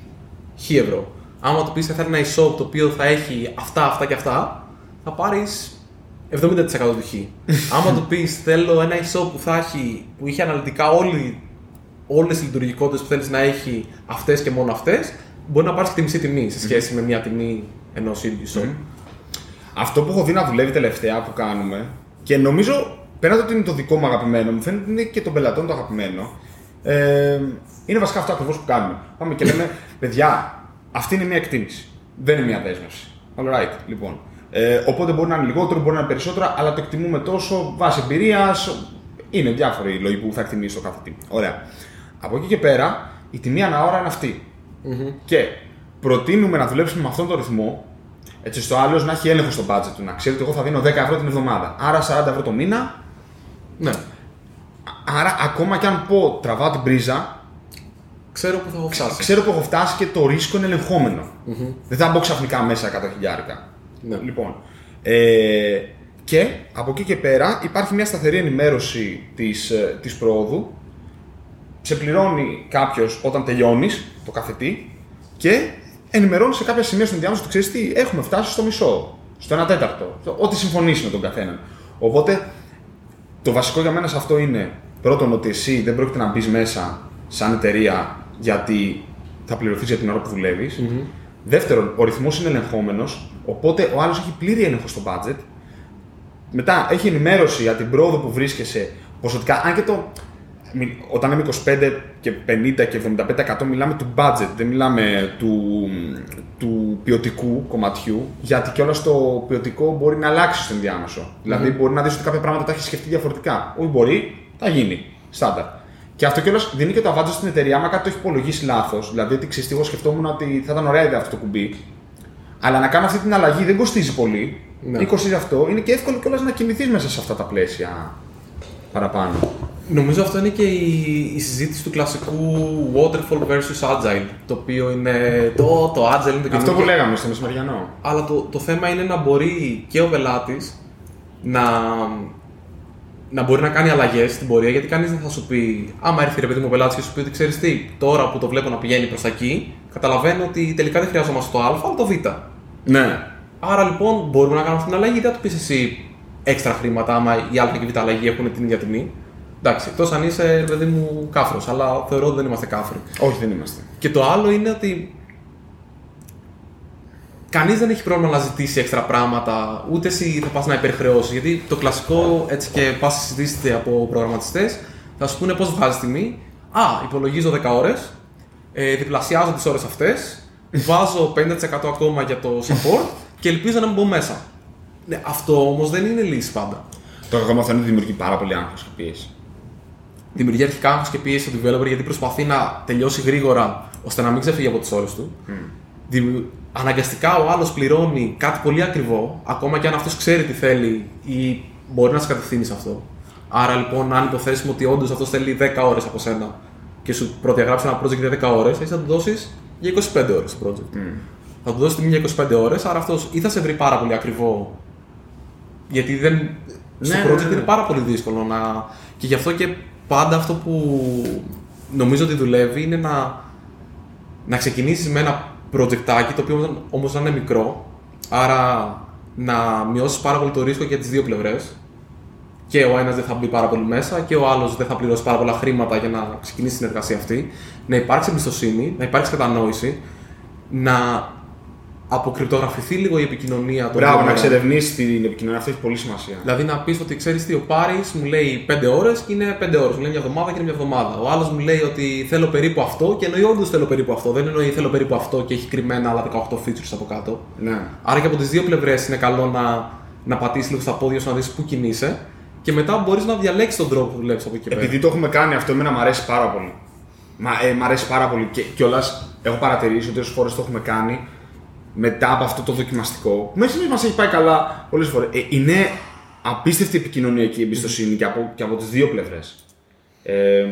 1000 ευρώ. Άμα του πεις θα ήθελα ένα e-shop το οποίο θα έχει αυτά, αυτά και αυτά, θα πάρεις 70% του χ. Άμα του πεις θέλω ένα e-shop που θα έχει, που είχε αναλυτικά όλοι, όλες οι λειτουργικότητες που θέλεις να έχει αυτές και μόνο αυτές, μπορεί να πάρεις και τη μισή τιμή σε σχεση με μια τιμή ενός ίδιου shop. Αυτό που έχω δει να δουλεύει τελευταία που κάνουμε και νομίζω, πέρα το ότι είναι το δικό μου αγαπημένο, μου φαίνεται ότι είναι και των πελατών το αγαπημένο. Ε, είναι βασικά αυτό ακριβώς που κάνουμε. Πάμε και λέμε, παιδιά, αυτή είναι μια εκτίμηση. Δεν είναι μια δέσμευση. All right, λοιπόν. Ε, οπότε μπορεί να είναι λιγότερο, μπορεί να είναι περισσότερο, αλλά το εκτιμούμε τόσο βάσει εμπειρίας. Είναι διάφοροι οι λόγοι που θα εκτιμήσει το κάθε τι. Ωραία. Από εκεί και πέρα, η τιμή ανά ώρα είναι Και προτείνουμε να δουλέψουμε με αυτόν τον ρυθμό έτσι στο άλλος να έχει έλεγχο στο budget του, να ξέρει ότι εγώ θα δίνω 10 ευρώ την εβδομάδα. Άρα 40 ευρώ το μήνα. Ναι. Άρα ακόμα και αν πω τραβάω την πρίζα, ξέρω που θα έχω φτάσει. Ξέρω που έχω φτάσει και το ρίσκο είναι ελεγχόμενο. Mm-hmm. Δεν θα μπω ξαφνικά μέσα 100 χιλιάρικα. Ναι. Λοιπόν. Ε, και από εκεί και πέρα υπάρχει μια σταθερή ενημέρωση της, ε, της πρόοδου. Σε πληρώνει κάποιος όταν τελειώνεις το καθετή και ενημερώνει σε κάποια σημεία στον διάμεσο ότι ξέρεις τι, έχουμε φτάσει στο μισό, στο 1 τέταρτο. Ό,τι συμφωνήσει με τον καθέναν. Οπότε το βασικό για μένα σε αυτό είναι πρώτον ότι εσύ δεν πρόκειται να μπεις μέσα σαν εταιρεία γιατί θα πληρωθείς για την ώρα που δουλεύεις. Mm-hmm. Δεύτερον, ο ρυθμός είναι ελεγχόμενος, οπότε ο άλλος έχει πλήρη έλεγχο στο budget. Μετά έχει ενημέρωση για την πρόοδο που βρίσκεσαι ποσοτικά. Αν και το. Όταν είμαι 25 και 50 και 75% μιλάμε του budget, δεν μιλάμε του, του ποιοτικού κομματιού, γιατί και όλο το ποιοτικό μπορεί να αλλάξει στο ενδιάμεσο. Mm-hmm. Δηλαδή, μπορεί να δεις ότι κάποια πράγματα τα έχει σκεφτεί διαφορετικά. Όχι μπορεί, θα γίνει. Στάνταρ. Και αυτό κιόλας δίνει και το αβάντζο στην εταιρεία, άμα κάτι το έχει υπολογίσει λάθος. Δηλαδή, ότι ξέρει, εγώ σκεφτόμουν ότι θα ήταν ωραία ιδέα αυτό το κουμπί. Αλλά να κάνω αυτή την αλλαγή δεν κοστίζει πολύ. Ναι. Ή κοστίζει αυτό. Είναι και εύκολο κιόλας να κινηθείς μέσα σε αυτά τα πλαίσια παραπάνω. Νομίζω αυτό είναι και η, η συζήτηση του κλασικού waterfall versus agile. Το οποίο είναι. Το, το agile είναι το Αυτό που λέγαμε στο μεσημεριανό. Αλλά το, το θέμα είναι να μπορεί και ο πελάτης να να μπορεί να κάνει αλλαγές στην πορεία, γιατί κανείς δεν θα σου πει, άμα έρθει ρε παιδί μου πελάτης και σου πει ότι ξέρεις τι, τώρα που το βλέπω να πηγαίνει προς τα εκεί, καταλαβαίνω ότι τελικά δεν χρειαζόμαστε το Α, αλλά το Β. Ναι. Άρα λοιπόν μπορούμε να κάνουμε αυτή την αλλαγή, δεν θα του πεις εσύ έξτρα χρήματα, άμα η Α και η Β αλλαγή έχουν την ίδια τιμή. Εντάξει, εκτός αν είσαι παιδί μου κάφρος, αλλά θεωρώ ότι δεν είμαστε κάφροι. Όχι, δεν είμαστε. Και το άλλο είναι ότι κανείς δεν έχει πρόβλημα να ζητήσει έξτρα πράγματα, ούτε εσύ θα πας να υπερχρεώσεις. Γιατί το κλασικό, έτσι και πα συζητήσετε από προγραμματιστές, θα σου πούνε πώς βγάζει τιμή. Α, υπολογίζω 10 ώρες, ε, διπλασιάζω τις ώρες αυτές, βάζω 50% ακόμα για το support και ελπίζω να μην μπω μέσα. Ναι, αυτό όμως δεν είναι λύση πάντα. Το κακό αυτό είναι ότι δημιουργεί πάρα πολύ άγχος και πίεση. Δημιουργεί αρχικά άγχος και πίεση στο developer γιατί προσπαθεί να τελειώσει γρήγορα ώστε να μην ξεφύγει από τις ώρες του. Mm αναγκαστικά ο άλλος πληρώνει κάτι πολύ ακριβό, ακόμα και αν αυτός ξέρει τι θέλει ή μπορεί να σε κατευθύνει σε αυτό. Άρα λοιπόν, αν υποθέσουμε ότι όντως αυτός θέλει 10 ώρες από σένα και σου προδιαγράψει ένα project για 10 ώρες, εσύ θα του δώσεις για 25 ώρες το project. Mm. Θα του δώσεις τιμή για 25 ώρες, άρα αυτός ή θα σε βρει πάρα πολύ ακριβό. Γιατί δεν... Ναι, στο project ναι, ναι. είναι πάρα πολύ δύσκολο να. Και γι' αυτό και πάντα αυτό που νομίζω ότι δουλεύει είναι να, να ξεκινήσεις με ένα projectάκι το οποίο όμως να είναι μικρό. Άρα να μειώσεις πάρα πολύ το ρίσκο για τις δύο πλευρές. Και ο ένας δεν θα μπει πάρα πολύ μέσα και ο άλλος δεν θα πληρώσει πάρα πολλά χρήματα για να ξεκινήσει τη συνεργασία αυτή. Να υπάρξει εμπιστοσύνη, να υπάρξει κατανόηση, να αποκρυπτογραφηθεί λίγο η επικοινωνία. Μπράβο, να εξερευνήσεις την επικοινωνία, αυτό έχει πολύ σημασία. Δηλαδή να πεις ότι ξέρεις τι, ο Πάρης μου λέει 5 ώρες και είναι 5 ώρες. Μου λέει μια εβδομάδα και είναι μια εβδομάδα. Ο άλλος μου λέει ότι θέλω περίπου αυτό και εννοεί όντως θέλω περίπου αυτό. Δεν εννοεί θέλω περίπου αυτό και έχει κρυμμένα άλλα 18 features από κάτω. Ναι. Άρα και από τις δύο πλευρές είναι καλό να, να πατήσεις λίγο στα πόδια σου να δεις πού κινείσαι και μετά μπορείς να διαλέξεις τον τρόπο που δουλεύει από εκεί πέρα. Επειδή το έχουμε κάνει αυτό, εμένα μου αρέσει πάρα πολύ. Μα, ε, μ' αρέσει πάρα πολύ και κιόλας έχω παρατηρήσει ότι όσε φορές το έχουμε κάνει μετά από αυτό το δοκιμαστικό, μέσα μας έχει πάει καλά πολλές φορές. Ε, είναι απίστευτη επικοινωνιακή εμπιστοσύνη και από, και από τις δύο πλευρές. Ε,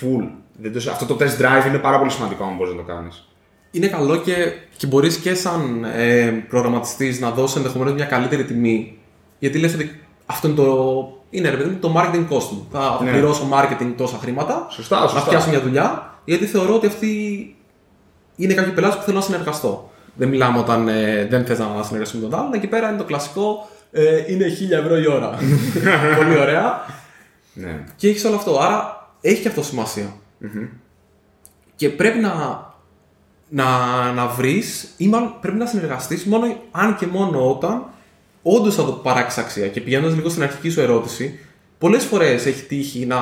full. Δεν το, αυτό το test drive είναι πάρα πολύ σημαντικό αν μπορείς να το κάνεις. Είναι καλό και, και μπορείς και σαν ε, προγραμματιστής να δώσεις ενδεχομένως μια καλύτερη τιμή. Γιατί λες ότι αυτό είναι το, είναι ρε παιδί το marketing cost μου. Θα ναι. πληρώσω marketing τόσα χρήματα, σωστά, σωστά. να φτιάσω μια δουλειά, γιατί θεωρώ ότι αυτή είναι κάποιοι πελάτες που θέλω να συνεργαστώ. Δεν μιλάμε όταν ε, δεν θες να συνεργαστεί με τον άλλον. Εκεί πέρα είναι το κλασικό. Ε, είναι 1000 ευρώ η ώρα. Πολύ ωραία. Ναι. Και έχεις όλο αυτό. Άρα έχει και αυτό Και πρέπει να, να, να βρεις ή μάλλον πρέπει να συνεργαστείς μόνο αν και μόνο όταν όντως θα το παράξεις αξία. Και πηγαίνοντας λίγο στην αρχική σου ερώτηση, πολλές φορές έχει τύχει να,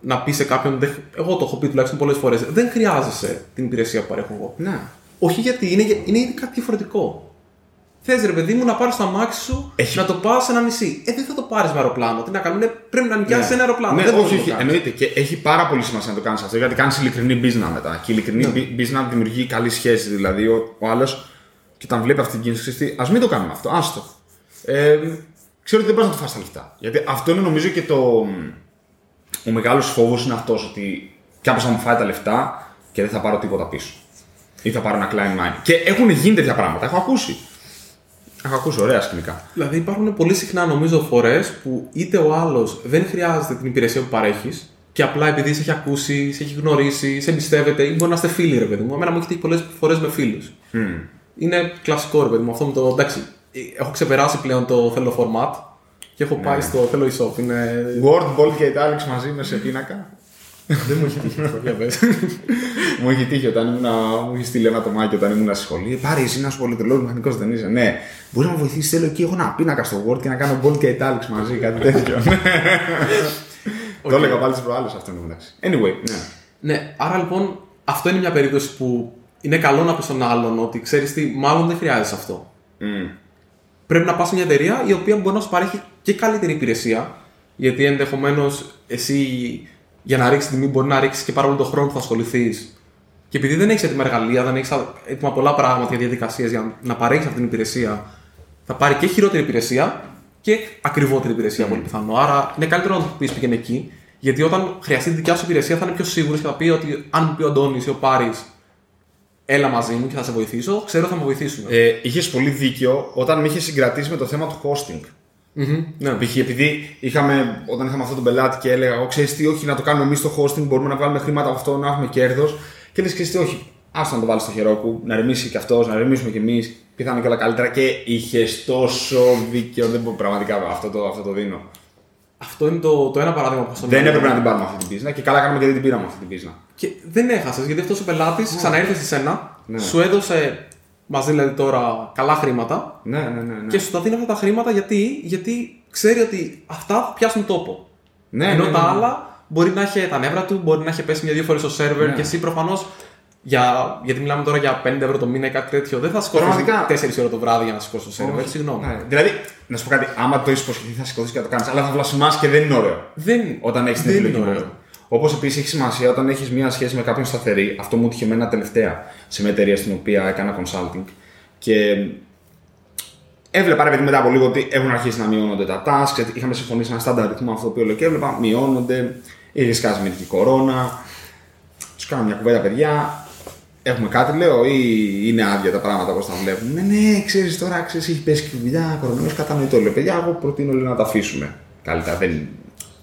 να πεις σε κάποιον. Εγώ το έχω πει τουλάχιστον πολλές φορές. Δεν χρειάζεσαι την υπηρεσία που παρέχω εγώ. Ναι. Όχι γιατί είναι, είναι ήδη κάτι διαφορετικό. Θες ρε παιδί μου να πάρεις το αμάξι σου Έχει... να το πας σε ένα νησί. Ε, δεν θα το πάρεις με αεροπλάνο. Τι να κάνουμε, πρέπει να νοικιάσεις ναι. ένα αεροπλάνο. Ναι, δεν όχι, όχι. Εννοείται. Και έχει πάρα πολύ σημασία να το κάνεις αυτό γιατί κάνεις ειλικρινή business μετά. Και η ειλικρινή ναι. business δημιουργεί καλή σχέση. Δηλαδή, ο, ο άλλος και όταν βλέπει αυτή την κίνηση, ας μην το κάνουμε αυτό. Άστο. Ε, ξέρω ότι δεν μπορεί να το φας τα λεφτά. Γιατί αυτό είναι νομίζω και το. Ο μεγάλος φόβος είναι αυτός ότι κάποιο θα μου φάει τα λεφτά και δεν θα πάρω τίποτα πίσω. Ή θα πάρω ένα client mine. Και έχουν γίνει τέτοια πράγματα. Έχω ακούσει. Έχω ακούσει ωραία σκηνικά. Δηλαδή υπάρχουν πολύ συχνά νομίζω φορές που είτε ο άλλος δεν χρειάζεται την υπηρεσία που παρέχεις και απλά επειδή σε έχει ακούσει, σε έχει γνωρίσει, σε εμπιστεύεται ή μπορεί να είστε φίλοι, ρε παιδί μου. Εμένα μου έχει τύχει πολλές φορές με φίλους. Mm. Είναι κλασικό, ρε παιδί μου. Αυτό με το. Εντάξει, έχω ξεπεράσει πλέον το θέλω format και έχω πάει στο θέλω e-shop. Είναι... Word, Bolt και Italics μαζί με σε πίνακα. Δεν μου έχει τύχει αυτό, για πες. μου έχει τύχει όταν ήμουν. Μου έχει στείλει ένα τομάκι όταν ήμουν στη σχολή. Πάρε εσύ να σου πολυτελώ μηχανικός δεν είσαι. Ναι, μπορεί να με βοηθήσεις. Θέλω εκεί. Έχω ένα πίνακα στο Word και να κάνω Bolt και Italics μαζί, κάτι τέτοιο. Το έλεγα πάλι τι προάλλες αυτό είναι εντάξει. Anyway, ναι. Ναι, άρα λοιπόν αυτό είναι μια περίπτωση που είναι καλό να πεις στον άλλον ότι ξέρεις τι, μάλλον δεν χρειάζεσαι αυτό. Mm. Πρέπει να πας σε μια εταιρεία η οποία μπορεί να σου παρέχει και καλύτερη υπηρεσία. Γιατί ενδεχομένως εσύ για να ρίξει τιμή μπορεί να ρίξει και πάρα πολύ τον χρόνο που θα ασχοληθείς. Και επειδή δεν έχεις έτοιμα εργαλεία, δεν έχεις έτοιμα πολλά πράγματα για διαδικασίες για να παρέχεις αυτή την υπηρεσία, θα πάρει και χειρότερη υπηρεσία και ακριβότερη υπηρεσία πολύ πιθανό. Άρα είναι καλύτερο να του πεις πήγαινε εκεί, γιατί όταν χρειαστεί τη δικιά σου υπηρεσία θα είναι πιο σίγουρος και θα πει ότι αν μου πει ο Αντώνης ή ο Πάρης, έλα μαζί μου και θα σε βοηθήσω, ξέρω θα με βοηθήσουν. Ε, είχες πολύ δίκιο όταν με είχες συγκρατήσει με το θέμα του hosting. Mm-hmm, ναι. Π.χ. επειδή είχαμε, όταν είχαμε αυτόν τον πελάτη και έλεγα, Εγώ ξέρεις τι, όχι να το κάνουμε εμείς το hosting, μπορούμε να βγάλουμε χρήματα από αυτό, να έχουμε κέρδος. Και λες, ξέρεις τι, όχι, άστο να το βάλεις στο χερόκου, να ρεμίσει και αυτός, να ρεμίσουμε κι εμείς, πιθανόν και όλα καλύτερα. Και είχες τόσο δίκιο, δεν μπορώ πραγματικά αυτό το, αυτό το δίνω. Αυτό είναι το, το ένα παράδειγμα που Δεν έπρεπε να την πάρουμε αυτή την πίσνα και καλά κάνουμε και δεν την πήραμε αυτή την πίσνα. Και δεν έχασες γιατί αυτός ο πελάτης ναι. ξαναήρθε σε σένα, ναι. σου έδωσε μαζί δηλαδή τώρα καλά χρήματα. Ναι, ναι, ναι, ναι. Και σου τα δίνει αυτά τα χρήματα γιατί, γιατί ξέρει ότι αυτά θα πιάσουν τόπο. Ναι, Ενώ ναι, τα ναι. άλλα μπορεί να έχει τα νεύρα του, μπορεί να έχει πέσει μια-δύο φορές στο σερβερ Ναι. και εσύ προφανώς. Για, γιατί μιλάμε τώρα για 50 ευρώ το μήνα ή κάτι τέτοιο. Δεν θα σηκώσει Πραγματικά. 4 ώρα το βράδυ για να σηκώσει το σερβερ. Όχι. Συγγνώμη. Ναι. Δηλαδή, να σου πω κάτι, άμα το έχεις υποσχεθεί θα σηκωθείς και θα το κάνεις. Αλλά θα βλασιμάσει και δεν είναι ωραίο. Δεν, Όταν έχεις την δεν επιλογή είναι μόνο. ωραίο. Όπως επίσης έχει σημασία όταν έχεις μία σχέση με κάποιον σταθερή. Αυτό μου έτυχε εμένα τελευταία σε μια εταιρεία στην οποία έκανα consulting. Και έβλεπα ρε παιδί μετά από λίγο ότι έχουν αρχίσει να μειώνονται τα tasks. Είχαμε συμφωνήσει ένα στάνταρ ρυθμό αυτό το οποίο λέω και έβλεπα μειώνονται. Είχε σκάσει με την κορώνα. Τους κάνω μια κουβέντα, παιδιά. Έχουμε κάτι, λέω, ή είναι άδεια τα πράγματα όπως τα βλέπουν. Ναι, ναι, ξέρεις τώρα, ξέρεις, έχει πέσει και η δουλειά, κορονοϊός, κατανοητό. Λέω, παιδιά, εγώ προτείνω λίγο να τα αφήσουμε. Καλύτερα, δεν,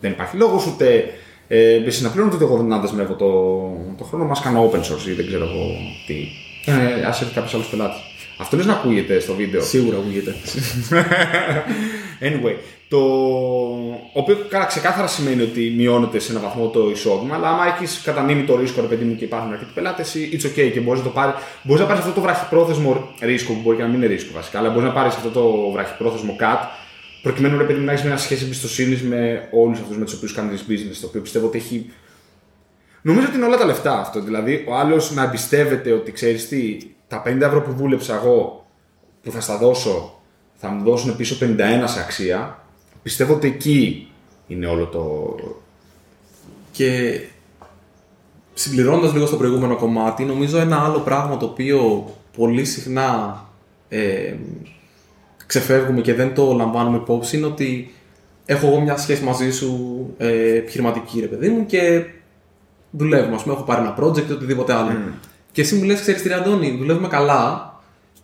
δεν υπάρχει λόγος ούτε ε, εσείς να πληρώνετε, ούτε εγώ να δεσμεύω το, το χρόνο. Μας κάνω open source ή δεν ξέρω εγώ τι. Ε, Α έρθει κάποιος άλλος πελάτης. Αυτό λες να ακούγεται στο βίντεο; Σίγουρα ακούγεται. Anyway, το οποίο καλά ξεκάθαρα σημαίνει ότι μειώνεται σε έναν βαθμό το εισόδημα, αλλά άμα έχεις κατανείμει το ρίσκο, ρε παιδί μου, και υπάρχουν αρκετοί πελάτες, it's okay και μπορείς να το πάρει. Μπορείς να πάρεις αυτό το βραχυπρόθεσμο ρίσκο, που μπορεί και να μην είναι ρίσκο βασικά, αλλά μπορείς να πάρεις αυτό το βραχυπρόθεσμο cut, προκειμένου ρε παιδί μου να έχεις μια σχέση εμπιστοσύνης με όλους αυτούς με τους οποίους κάνεις business, το οποίο πιστεύω ότι έχει. Νομίζω ότι είναι όλα τα λεφτά αυτό. Δηλαδή, ο άλλος να εμπιστεύεται ότι ξέρεις τι, τα 50 ευρώ που δούλεψα εγώ, που θα στα δώσω, θα μου δώσουν πίσω 51 σε αξία. Πιστεύω ότι εκεί είναι όλο το. Και συμπληρώνοντας λίγο στο προηγούμενο κομμάτι, νομίζω ένα άλλο πράγμα το οποίο πολύ συχνά ε, ξεφεύγουμε και δεν το λαμβάνουμε υπόψη είναι ότι έχω εγώ μια σχέση μαζί σου ε, επιχειρηματική ρε παιδί μου και δουλεύουμε, ας πούμε, έχω πάρει ένα project ή οτιδήποτε άλλο. Και εσύ μου λες, ξέρεις τι ρε Αντώνη, δουλεύουμε καλά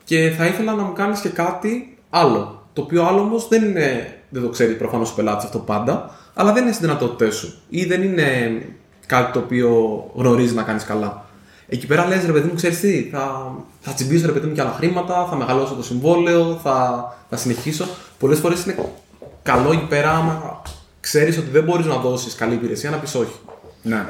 και θα ήθελα να μου κάνεις και κάτι άλλο. Το οποίο άλλο όμως δεν είναι, δεν το ξέρει προφανώς ο πελάτης αυτό πάντα, αλλά δεν είναι στις δυνατότητές σου ή δεν είναι κάτι το οποίο γνωρίζεις να κάνεις καλά. Εκεί πέρα λες ρε παιδί μου, ξέρεις τι, θα, θα τσιμπήσω ρε παιδί μου και άλλα χρήματα, θα μεγαλώσω το συμβόλαιο, θα, θα συνεχίσω. Πολλές φορές είναι καλό εκεί πέρα άμα ξέρεις ότι δεν μπορείς να δώσεις καλή υπηρεσία να πεις όχι. Ναι.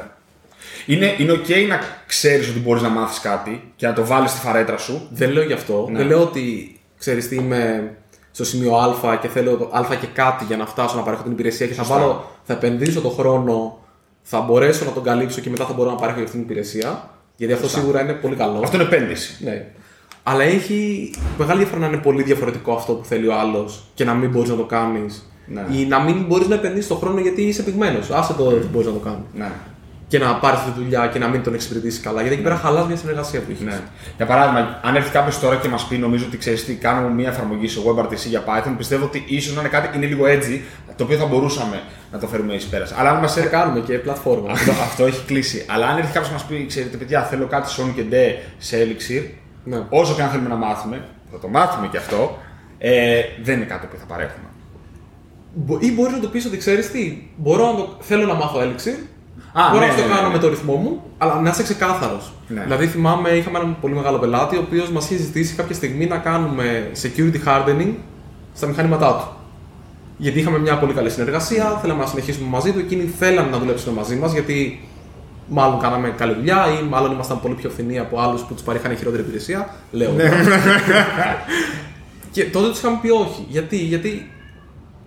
Είναι, είναι ok να ξέρεις ότι μπορείς να μάθεις κάτι και να το βάλεις στη φαρέτρα σου. Δεν λέω γι' αυτό. Ναι. Δεν λέω ότι ξέρεις τι είμαι στο σημείο Α και θέλω το Α και κάτι για να φτάσω να παρέχω την υπηρεσία και θα, Σωστά. βάλω, θα επενδύσω τον χρόνο, θα μπορέσω να τον καλύψω και μετά θα μπορώ να παρέχω αυτή την υπηρεσία. Γιατί αυτό σίγουρα είναι πολύ καλό. Αυτό είναι επένδυση. Ναι. Αλλά έχει μεγάλη διαφορά να είναι πολύ διαφορετικό αυτό που θέλει ο άλλος και να μην μπορείς να το κάνεις. Ναι. Ή να μην μπορείς να επενδύσεις τον χρόνο γιατί είσαι πυγμένος. Άσε το ότι μπορείς να το κάνεις. Ναι. Και να πάρει τη δουλειά και να μην τον εξυπηρετήσει καλά. Γιατί εκεί πέρα χαλάς μια συνεργασία που έχεις. Ναι. Για παράδειγμα, αν έρθει κάποιος τώρα και μας πει, νομίζω ότι ξέρεις τι, κάνουμε μια εφαρμογή σε WebRTC για Python, πιστεύω ότι ίσως να είναι κάτι είναι λίγο edgy, το οποίο θα μπορούσαμε να το φέρουμε εις πέρας. Αλλά αν μας έρθει. κάνουμε και πλατφόρμα. αυτό, αυτό έχει κλείσει. Αλλά αν έρθει κάποιος και μας πει, ξέρετε, παιδιά, θέλω κάτι Sony και Ντε σε Elixir, ναι. όσο και αν θέλουμε να μάθουμε, θα το μάθουμε και αυτό, ε, δεν είναι κάτι που θα παρέχουμε. Ή μπορείς να το πεις ότι ξέρεις τι, μπορώ να το, θέλω να μάθω Elixir, Α, Μπορώ ναι, να το ναι, κάνω ναι. με το ρυθμό μου, αλλά να είσαι ξεκάθαρος. Ναι. Δηλαδή, θυμάμαι, είχαμε έναν πολύ μεγάλο πελάτη, ο οποίος μας είχε ζητήσει κάποια στιγμή να κάνουμε security hardening στα μηχανήματά του. Γιατί είχαμε μια πολύ καλή συνεργασία, θέλαμε να συνεχίσουμε μαζί του. Εκείνοι θέλανε να δουλέψουν μαζί μας, γιατί μάλλον κάναμε καλή δουλειά ή μάλλον ήμασταν πολύ πιο φθηνοί από άλλους που τους παρήχαν χειρότερη υπηρεσία. Λέω. και τότε τους είχαμε πει όχι. Γιατί, γιατί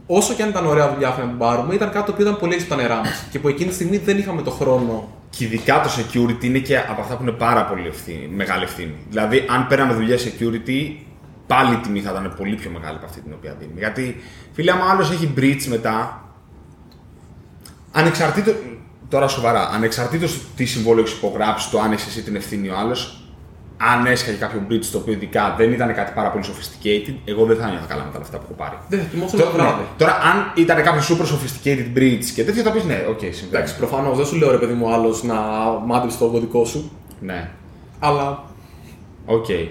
όσο και αν ήταν ωραία δουλειά να την πάρουμε, ήταν κάτι το οποίο ήταν πολύ έξω τα νερά μας. Και που εκείνη τη στιγμή δεν είχαμε το χρόνο. Και ειδικά το security είναι και από αυτά που είναι πάρα πολύ ευθύνη, μεγάλη ευθύνη. Δηλαδή, αν πέραμε δουλειά security, πάλι η τιμή θα ήταν πολύ πιο μεγάλη από αυτή την οποία δίνει. Γιατί, φίλε, άμα άλλος έχει breach μετά, ανεξαρτήτως. Τώρα σοβαρά, ανεξαρτήτως τι συμβόλαιο έχει υπογράψει, το αν έχει εσύ την ευθύνη ο άλλος, αν έσκαγε κάποιο breach το οποίο ειδικά δεν ήταν κάτι πάρα πολύ sophisticated, εγώ δεν θα νιώθω καλά με τα λεφτά που έχω πάρει. Δεν θα κοιμόσαι το βράδυ. Ναι. Τώρα, αν ήταν κάποιο super sophisticated breach και τέτοιο, θα πεις ναι, ok, okay, συμβαίνει. Εντάξει, προφανώς δεν σου λέω ρε παιδί μου άλλος να μάθει το κωδικό σου. Ναι. Αλλά. Ok. Okay.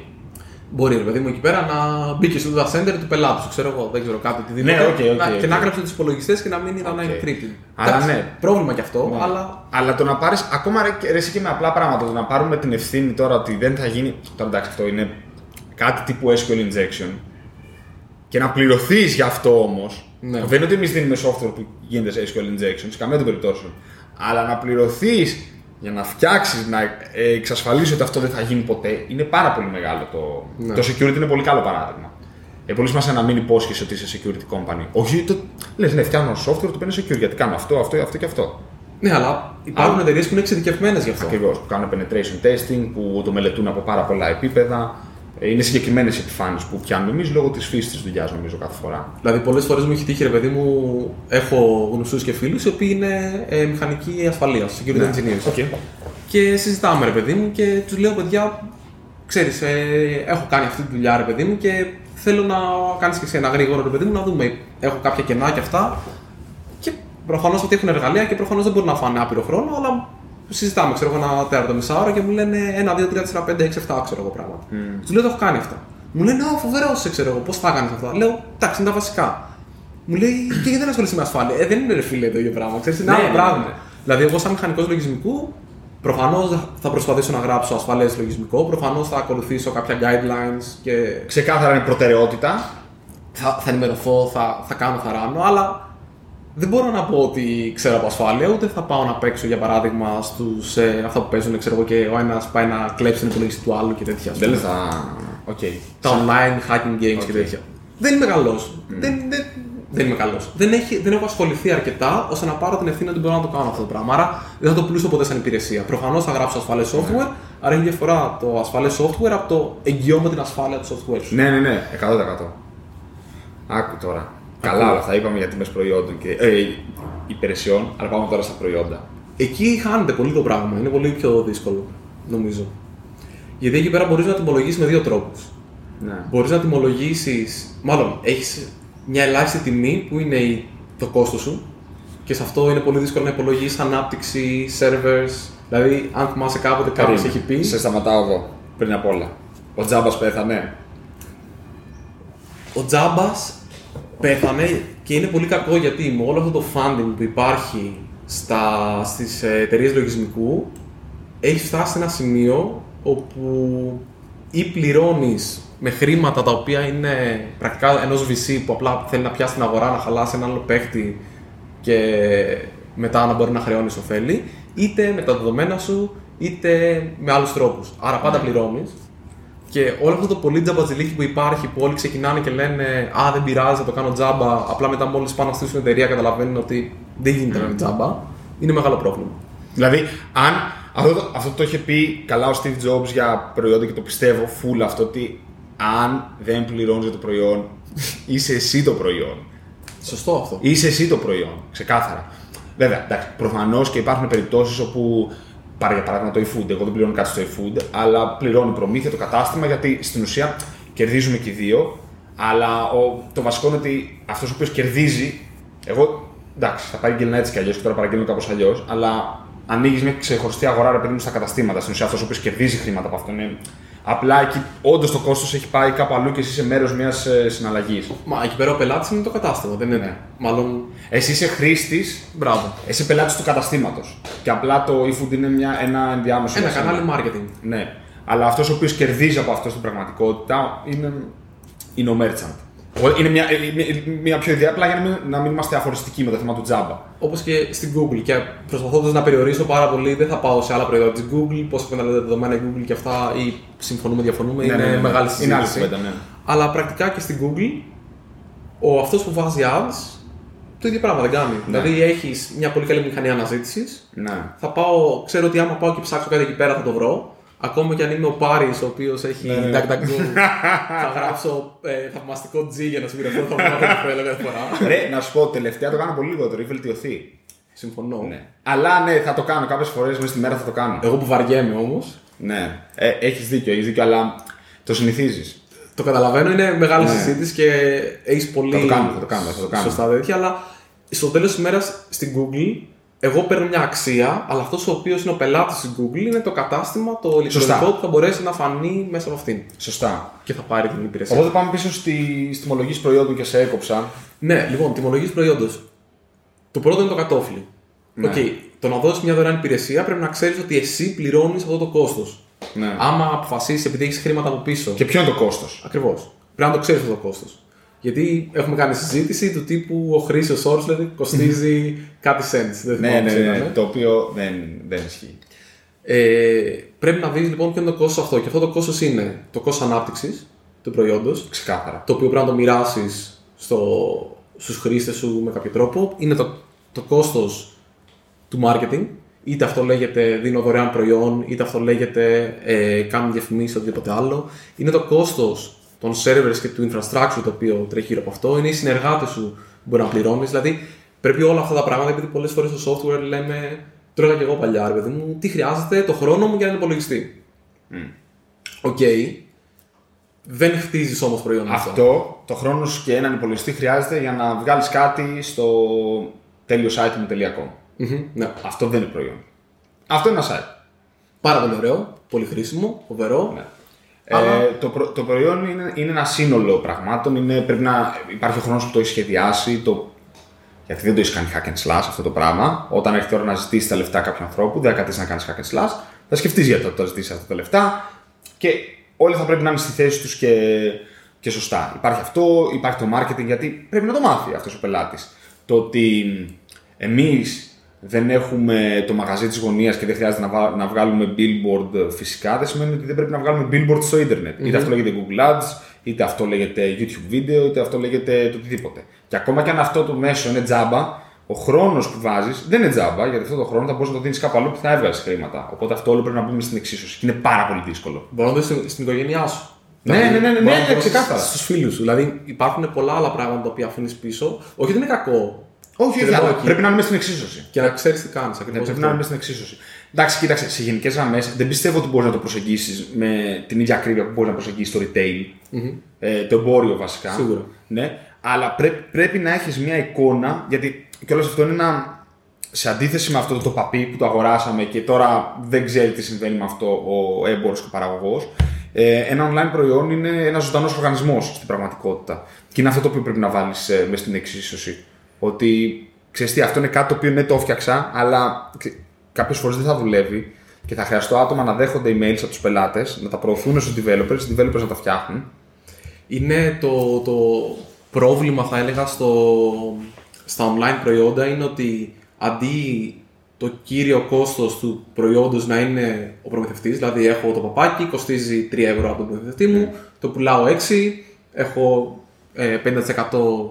Μπορεί, ρε παιδί μου, εκεί πέρα να μπήκε στο data center του πελάτη σου, ξέρω εγώ, δεν ξέρω κάτι οτιδήποτε. Ναι, okay, okay, okay. Και να κλέψει τους υπολογιστές και να μην ήταν okay. encrypted. Αλλά ναι. Πρόβλημα κι αυτό, ναι. αλλά. Αλλά το να πάρεις ακόμα ρε, ρε, και με απλά πράγματα, το να πάρουμε την ευθύνη τώρα ότι δεν θα γίνει. Τώρα εντάξει, αυτό είναι κάτι τύπου SQL injection. Και να πληρωθείς γι' αυτό όμως. Ναι. Δεν είναι ότι εμείς δίνουμε software που γίνεται σε SQL injection, σε καμία των περιπτώσεων. Αλλά να πληρωθείς για να φτιάξεις, να εξασφαλίσεις ότι αυτό δεν θα γίνει ποτέ, είναι πάρα πολύ μεγάλο το. Ναι. Το security είναι πολύ καλό παράδειγμα. Ε, πολύ σημασία να μην υπόσχεσαι ότι είσαι security company. Όχι, το λες, ναι, φτιάχνω software το παίρνει security γιατί κάνω αυτό, αυτό, αυτό και αυτό. Ναι, αλλά υπάρχουν εταιρείες που είναι εξειδικευμένες γι' αυτό. Ακριβώς. Που κάνουν penetration testing, που το μελετούν από πάρα πολλά επίπεδα. Ε, είναι συγκεκριμένες επιφάνειες που πιάνουμε εμεί λόγω της φύσης της δουλειάς, νομίζω, κάθε φορά. Δηλαδή, πολλές φορές μου έχει τύχει, ρε παιδί μου, έχω γνωστούς και φίλους οι οποίοι είναι ε, μηχανικοί ασφαλείας, security ναι. engineers. Okay. Και συζητάμε, ρε παιδί μου, και τους λέω, παιδιά, ξέρεις, ε, έχω κάνει αυτή τη δουλειά, ρε παιδί μου, και θέλω να κάνεις και εσύ ένα γρήγορο, ρε παιδί μου, να δούμε. Έχω κάποια κενά και αυτά. Και προφανώς ότι έχουν εργαλεία και προφανώς δεν μπορούν να φάνε άπειρο χρόνο, αλλά συζητάμε, ξέρω εγώ, ένα τέταρτο μισά ώρα και μου λένε 1, 2, 3, 4, 5, 6, 7, ξέρω εγώ πράγματα. Mm. Τους λέω, το έχω κάνει αυτά. Μου λένε, Α, φοβερός, ξέρω εγώ, πώς θα κάνεις αυτά. Λέω, εντάξει, είναι τα βασικά. Μου λέει, και γιατί δεν ασχολείσαι με ασφάλεια; Ε, δεν είναι ρε φίλε το ίδιο πράγμα. Ξέρεις, είναι ναι, άλλο ναι, πράγμα. Ναι. Δηλαδή, εγώ σαν μηχανικός λογισμικού, προφανώς θα προσπαθήσω να γράψω ασφαλέ λογισμικό, προφανώς θα ακολουθήσω κάποια guidelines και. Ξεκάθαρα είναι προτεραιότητα. Θα, θα ενημερωθώ, θα, θα κάνω, θα ράνω, αλλά δεν μπορώ να πω ότι ξέρω από ασφάλεια, ούτε θα πάω να παίξω για παράδειγμα στους ε, αυτά που παίζουν, ξέρω εγώ, και ο ένας πάει να κλέψει την υπολογιστή του άλλου και τέτοια. Δεν θα. Okay. Τα online hacking games okay. και τέτοια. Δεν είμαι καλός. Mm. Δεν, δεν, δεν είμαι καλός. Δεν, δεν έχω ασχοληθεί αρκετά ώστε να πάρω την ευθύνη ότι μπορώ να το κάνω αυτό το πράγμα. Άρα δεν θα το πουλήσω ποτέ σαν υπηρεσία. Προφανώς θα γράψω ασφαλές software, mm. άρα είναι διαφορά το ασφαλές software από το εγγυώμαι την ασφάλεια του software σου. Ναι, ναι, ναι, 100%. Άκου τώρα. Καλά, όλα αυτά είπαμε για τιμές προϊόντων και ε, υπηρεσιών, αλλά πάμε τώρα στα προϊόντα. Εκεί χάνεται πολύ το πράγμα. Είναι πολύ πιο δύσκολο, νομίζω. Γιατί εκεί πέρα μπορείς να τιμολογήσει με δύο τρόπους. Ναι. Μπορείς να τιμολογήσεις, μάλλον έχεις μια ελάχιστη τιμή που είναι το κόστος σου και σε αυτό είναι πολύ δύσκολο να υπολογίσεις ανάπτυξη, servers. Δηλαδή, αν θυμάσαι κάποτε κάποιος έχει πει. Σε σταματάω εδώ πριν απ' όλα. Ο Τζάμπας πέθανε. Ο Τζάμπας πέθανε και είναι πολύ κακό γιατί με όλο αυτό το funding που υπάρχει στα, στις εταιρείες λογισμικού έχει φτάσει σε ένα σημείο όπου ή πληρώνεις με χρήματα τα οποία είναι πρακτικά ενός VC που απλά θέλει να πιάσει την αγορά, να χαλάσει έναν άλλο παίχτη και μετά να μπορεί να χρεώνεις ωφέλη, είτε με τα δεδομένα σου, είτε με άλλους τρόπους. Άρα πάντα ναι. πληρώνεις και όλο αυτό το πολύ τζαμπατζιλίκι που υπάρχει, που όλοι ξεκινάνε και λένε Α, δεν πειράζει, θα το κάνω τζάμπα. Απλά μετά μόλις πάνε να στήσουν εταιρεία καταλαβαίνουν ότι δεν γίνεται να είναι τζάμπα. Είναι μεγάλο πρόβλημα. Δηλαδή, αν αυτό το, αυτό το είχε πει καλά ο Steve Jobs για προϊόντα και το πιστεύω full αυτό ότι αν δεν πληρώνεις το προϊόν, είσαι εσύ το προϊόν. Σωστό αυτό. Είσαι εσύ το προϊόν, ξεκάθαρα. Βέβαια, εντάξει, προφανώς και υπάρχουν περιπτώσεις όπου πάρει για παράδειγμα το eFood. Εγώ δεν πληρώνω κάτι στο eFood, αλλά πληρώνει προμήθεια το κατάστημα γιατί στην ουσία κερδίζουμε και οι δύο. Αλλά ο, το βασικό είναι ότι αυτός ο οποίος κερδίζει. Εγώ εντάξει, θα παρήγγελνα έτσι κι αλλιώς και τώρα παραγγέλνω κάπως αλλιώς, αλλά ανοίγεις μια ξεχωριστή αγορά ρε παιδί μου στα καταστήματα. Στην ουσία αυτός ο οποίος κερδίζει χρήματα από αυτό είναι. Απλά εκεί όντως το κόστος έχει πάει κάπου αλλού και εσύ είσαι μέρος μιας ε, συναλλαγής. Μα εκεί πέρα ο πελάτης είναι το κατάστημα, δεν είναι. Ναι. Μάλλον. Εσύ είσαι χρήστης, Μπράβο. εσύ πελάτης του καταστήματος. Και απλά το eFood είναι μια, ένα ενδιάμεσο. Ένα σύστημα. κανάλι marketing. Ναι. Αλλά αυτός ο οποίος κερδίζει από αυτό στην πραγματικότητα είναι, είναι ο merchant. Ο- Είναι μια, ε, μια, μια πιο ιδέα απλά για να μην, να μην είμαστε αφοριστικοί με το θέμα του τζάμπα. Όπως και στην Google. Και προσπαθώντας να περιορίσω πάρα πολύ, δεν θα πάω σε άλλα προϊόντα της Google, πώς εκμεταλλεύεται τα δεδομένα η Google και αυτά, ή συμφωνούμε, διαφωνούμε. είναι μεγάλη συζήτηση. Είναι άλλη κουβέντα, ναι. Αλλά πρακτικά και στην Google, ο αυτός που βάζει ads το ίδιο πράγμα δεν κάνει. Ναι. Δηλαδή έχεις μια πολύ καλή μηχανή αναζήτησης. Ναι. Θα πάω, ξέρω ότι άμα πάω και ψάξω κάτι εκεί πέρα θα το βρω. Ακόμα και αν είμαι ο Πάρης, ο οποίος έχει Ναι, ναι. DuckDuckGo, θα γράψω ε, θαυμαστικό G για να συμπληρωθώ το θαυμαστικό που έλεγα κάθε φορά. Ρε, να σου πω, τελευταία το κάνω πολύ λιγότερο, έχει βελτιωθεί. Συμφωνώ. Ναι. Αλλά ναι, θα το κάνω κάποιες φορές μέσα στη μέρα θα το κάνω. Εγώ που βαριέμαι όμως, Ναι. Ε, έχεις δίκιο, έχεις δίκιο, αλλά το συνηθίζεις. το καταλαβαίνω, είναι μεγάλη Ναι. συζήτηση και έχεις πολύ. Θα το κάνουμε, θα το κάνουμε, θα το κάνουμε. Σωστά τέτοια, αλλά στο τέλος της ημέρα στην Google, εγώ παίρνω μια αξία, αλλά αυτός ο οποίος είναι ο πελάτης στην Google είναι το κατάστημα, το ηλεκτρονικό Σωστά. που θα μπορέσει να φανεί μέσα από αυτήν. Σωστά. Και θα πάρει την υπηρεσία. Οπότε πάμε πίσω στη στη τιμολόγηση προϊόντος και σε έκοψα. Ναι, λοιπόν, τιμολόγηση προϊόντος. Το πρώτο είναι το κατώφλι. Ναι. Οκ, το να δώσεις μια δωρεάν υπηρεσία πρέπει να ξέρεις ότι εσύ πληρώνεις αυτό το κόστος. Ναι. Άμα αποφασίσεις επειδή έχεις χρήματα από πίσω. Και ποιο είναι το κόστος; Ακριβώς. Πρέπει να το ξέρεις αυτό το κόστος. Γιατί έχουμε κάνει συζήτηση του τύπου ο χρήστης Όrslet κοστίζει κάτι cents. Δεν Ναι, θυμάμαι ναι, ποιο ναι, ήταν. το οποίο δεν, δεν ισχύει. Ε, πρέπει να δεις λοιπόν ποιο είναι το κόστος αυτό. Και αυτό το κόστος είναι το κόστος ανάπτυξης του προϊόντος, Ξεκάθαρα. το οποίο πρέπει να το μοιράσεις στους χρήστες σου με κάποιο τρόπο. Είναι το, το κόστος του marketing. Είτε αυτό λέγεται δίνω δωρεάν προϊόν, είτε αυτό λέγεται ε, κάνω διαφημίσεις, οτιδήποτε άλλο. Είναι το κόστος των servers και του infrastructure το οποίο τρέχει γύρω από αυτό. Είναι οι συνεργάτες σου που μπορεί να πληρώνεις. Δηλαδή πρέπει όλα αυτά τα πράγματα, επειδή πολλές φορές στο software λέμε. Το έλεγα και εγώ παλιά, ρε παιδί μου, τι χρειάζεται το χρόνο μου για έναν υπολογιστή. Οκ. Δεν χτίζεις όμως προϊόν με αυτό. Αυτό το χρόνο σου και έναν υπολογιστή χρειάζεται για να βγάλεις κάτι στο τέλειο site μου .com. Μμμ, ναι. Αυτό δεν είναι προϊόν. Αυτό είναι ένα site. Πάρα πολύ ωραίο, πολύ χρήσιμο, φοβερό. Ναι. Αλλά- Ε, το, προ- το προϊόν είναι, είναι ένα σύνολο πραγμάτων. Είναι, πρέπει να υπάρχει ο χρόνος που το έχεις σχεδιάσει. Το, γιατί δεν το έχεις κάνει hack and slash αυτό το πράγμα. Όταν έρθει η ώρα να ζητήσεις τα λεφτά κάποιου ανθρώπου, δεν θα καθίσει να κάνεις hack and slash. Θα σκεφτείς γιατί θα το ζητήσεις αυτά τα λεφτά. Και όλοι θα πρέπει να είναι στη θέση τους και, και σωστά. Υπάρχει αυτό, υπάρχει το marketing, γιατί πρέπει να το μάθει αυτός ο πελάτης. Το ότι εμείς δεν έχουμε το μαγαζί της γωνίας και δεν χρειάζεται να, βα- να βγάλουμε billboard φυσικά, δεν σημαίνει ότι δεν πρέπει να βγάλουμε billboard στο ίντερνετ. Είτε αυτό λέγεται Google Ads, είτε αυτό λέγεται YouTube video, είτε αυτό λέγεται το οτιδήποτε. Και ακόμα και αν αυτό το μέσο είναι τζάμπα, ο χρόνος που βάζεις δεν είναι τζάμπα, γιατί αυτό το χρόνο θα μπορείς να το δίνεις κάπου αλλού που θα έβγαλε χρήματα. Οπότε αυτό όλο πρέπει να μπούμε στην εξίσωση. Και είναι πάρα πολύ δύσκολο. Μπορεί να το δεις στην, στην οικογένειά σου. Ναι, ναι, ναι, ναι, ναι, ναι, ξεκάθαρα. Στους φίλους σου. Δηλαδή υπάρχουν πολλά άλλα πράγματα τα οποία αφήνεις πίσω. Όχι ότι είναι κακό. Όχι, Και όχι, δεν αλλά πάω εκεί. πρέπει να είναι μέσα στην εξίσωση. Και να ξέρεις τι κάνεις Ναι, ακριβώ. πρέπει να είναι μέσα στην εξίσωση. Εντάξει, κοίταξε, σε γενικές γραμμές δεν πιστεύω ότι μπορείς να το προσεγγίσεις με την ίδια ακρίβεια που μπορείς να προσεγγίσεις το retail. Ε, το εμπόριο βασικά. Σίγουρα. Ναι, αλλά πρέ- πρέπει να έχεις μια εικόνα, γιατί και όλο αυτό είναι ένα. Σε αντίθεση με αυτό το παπί που το αγοράσαμε και τώρα δεν ξέρει τι συμβαίνει με αυτό ο έμπορο και ο παραγωγός. Ε, ένα online προϊόν είναι ένας ζωντανός οργανισμός στην πραγματικότητα. Και είναι αυτό το οποίο πρέπει να βάλεις ε, μέσα στην εξίσωση. Ότι ξέρεις τι, αυτό είναι κάτι το οποίο ναι, το έφτιαξα, αλλά κάποιες φορές δεν θα δουλεύει και θα χρειαστώ άτομα να δέχονται emails από τους πελάτες, να τα προωθούν στου developers, οι developers να τα φτιάχνουν. Είναι το, το πρόβλημα, θα έλεγα, στο, στα online προϊόντα είναι ότι αντί το κύριο κόστος του προϊόντος να είναι ο προμηθευτής, δηλαδή έχω το παπάκι, κοστίζει 3 ευρώ από τον προμηθευτή μου, το πουλάω 6, έχω ε, 50%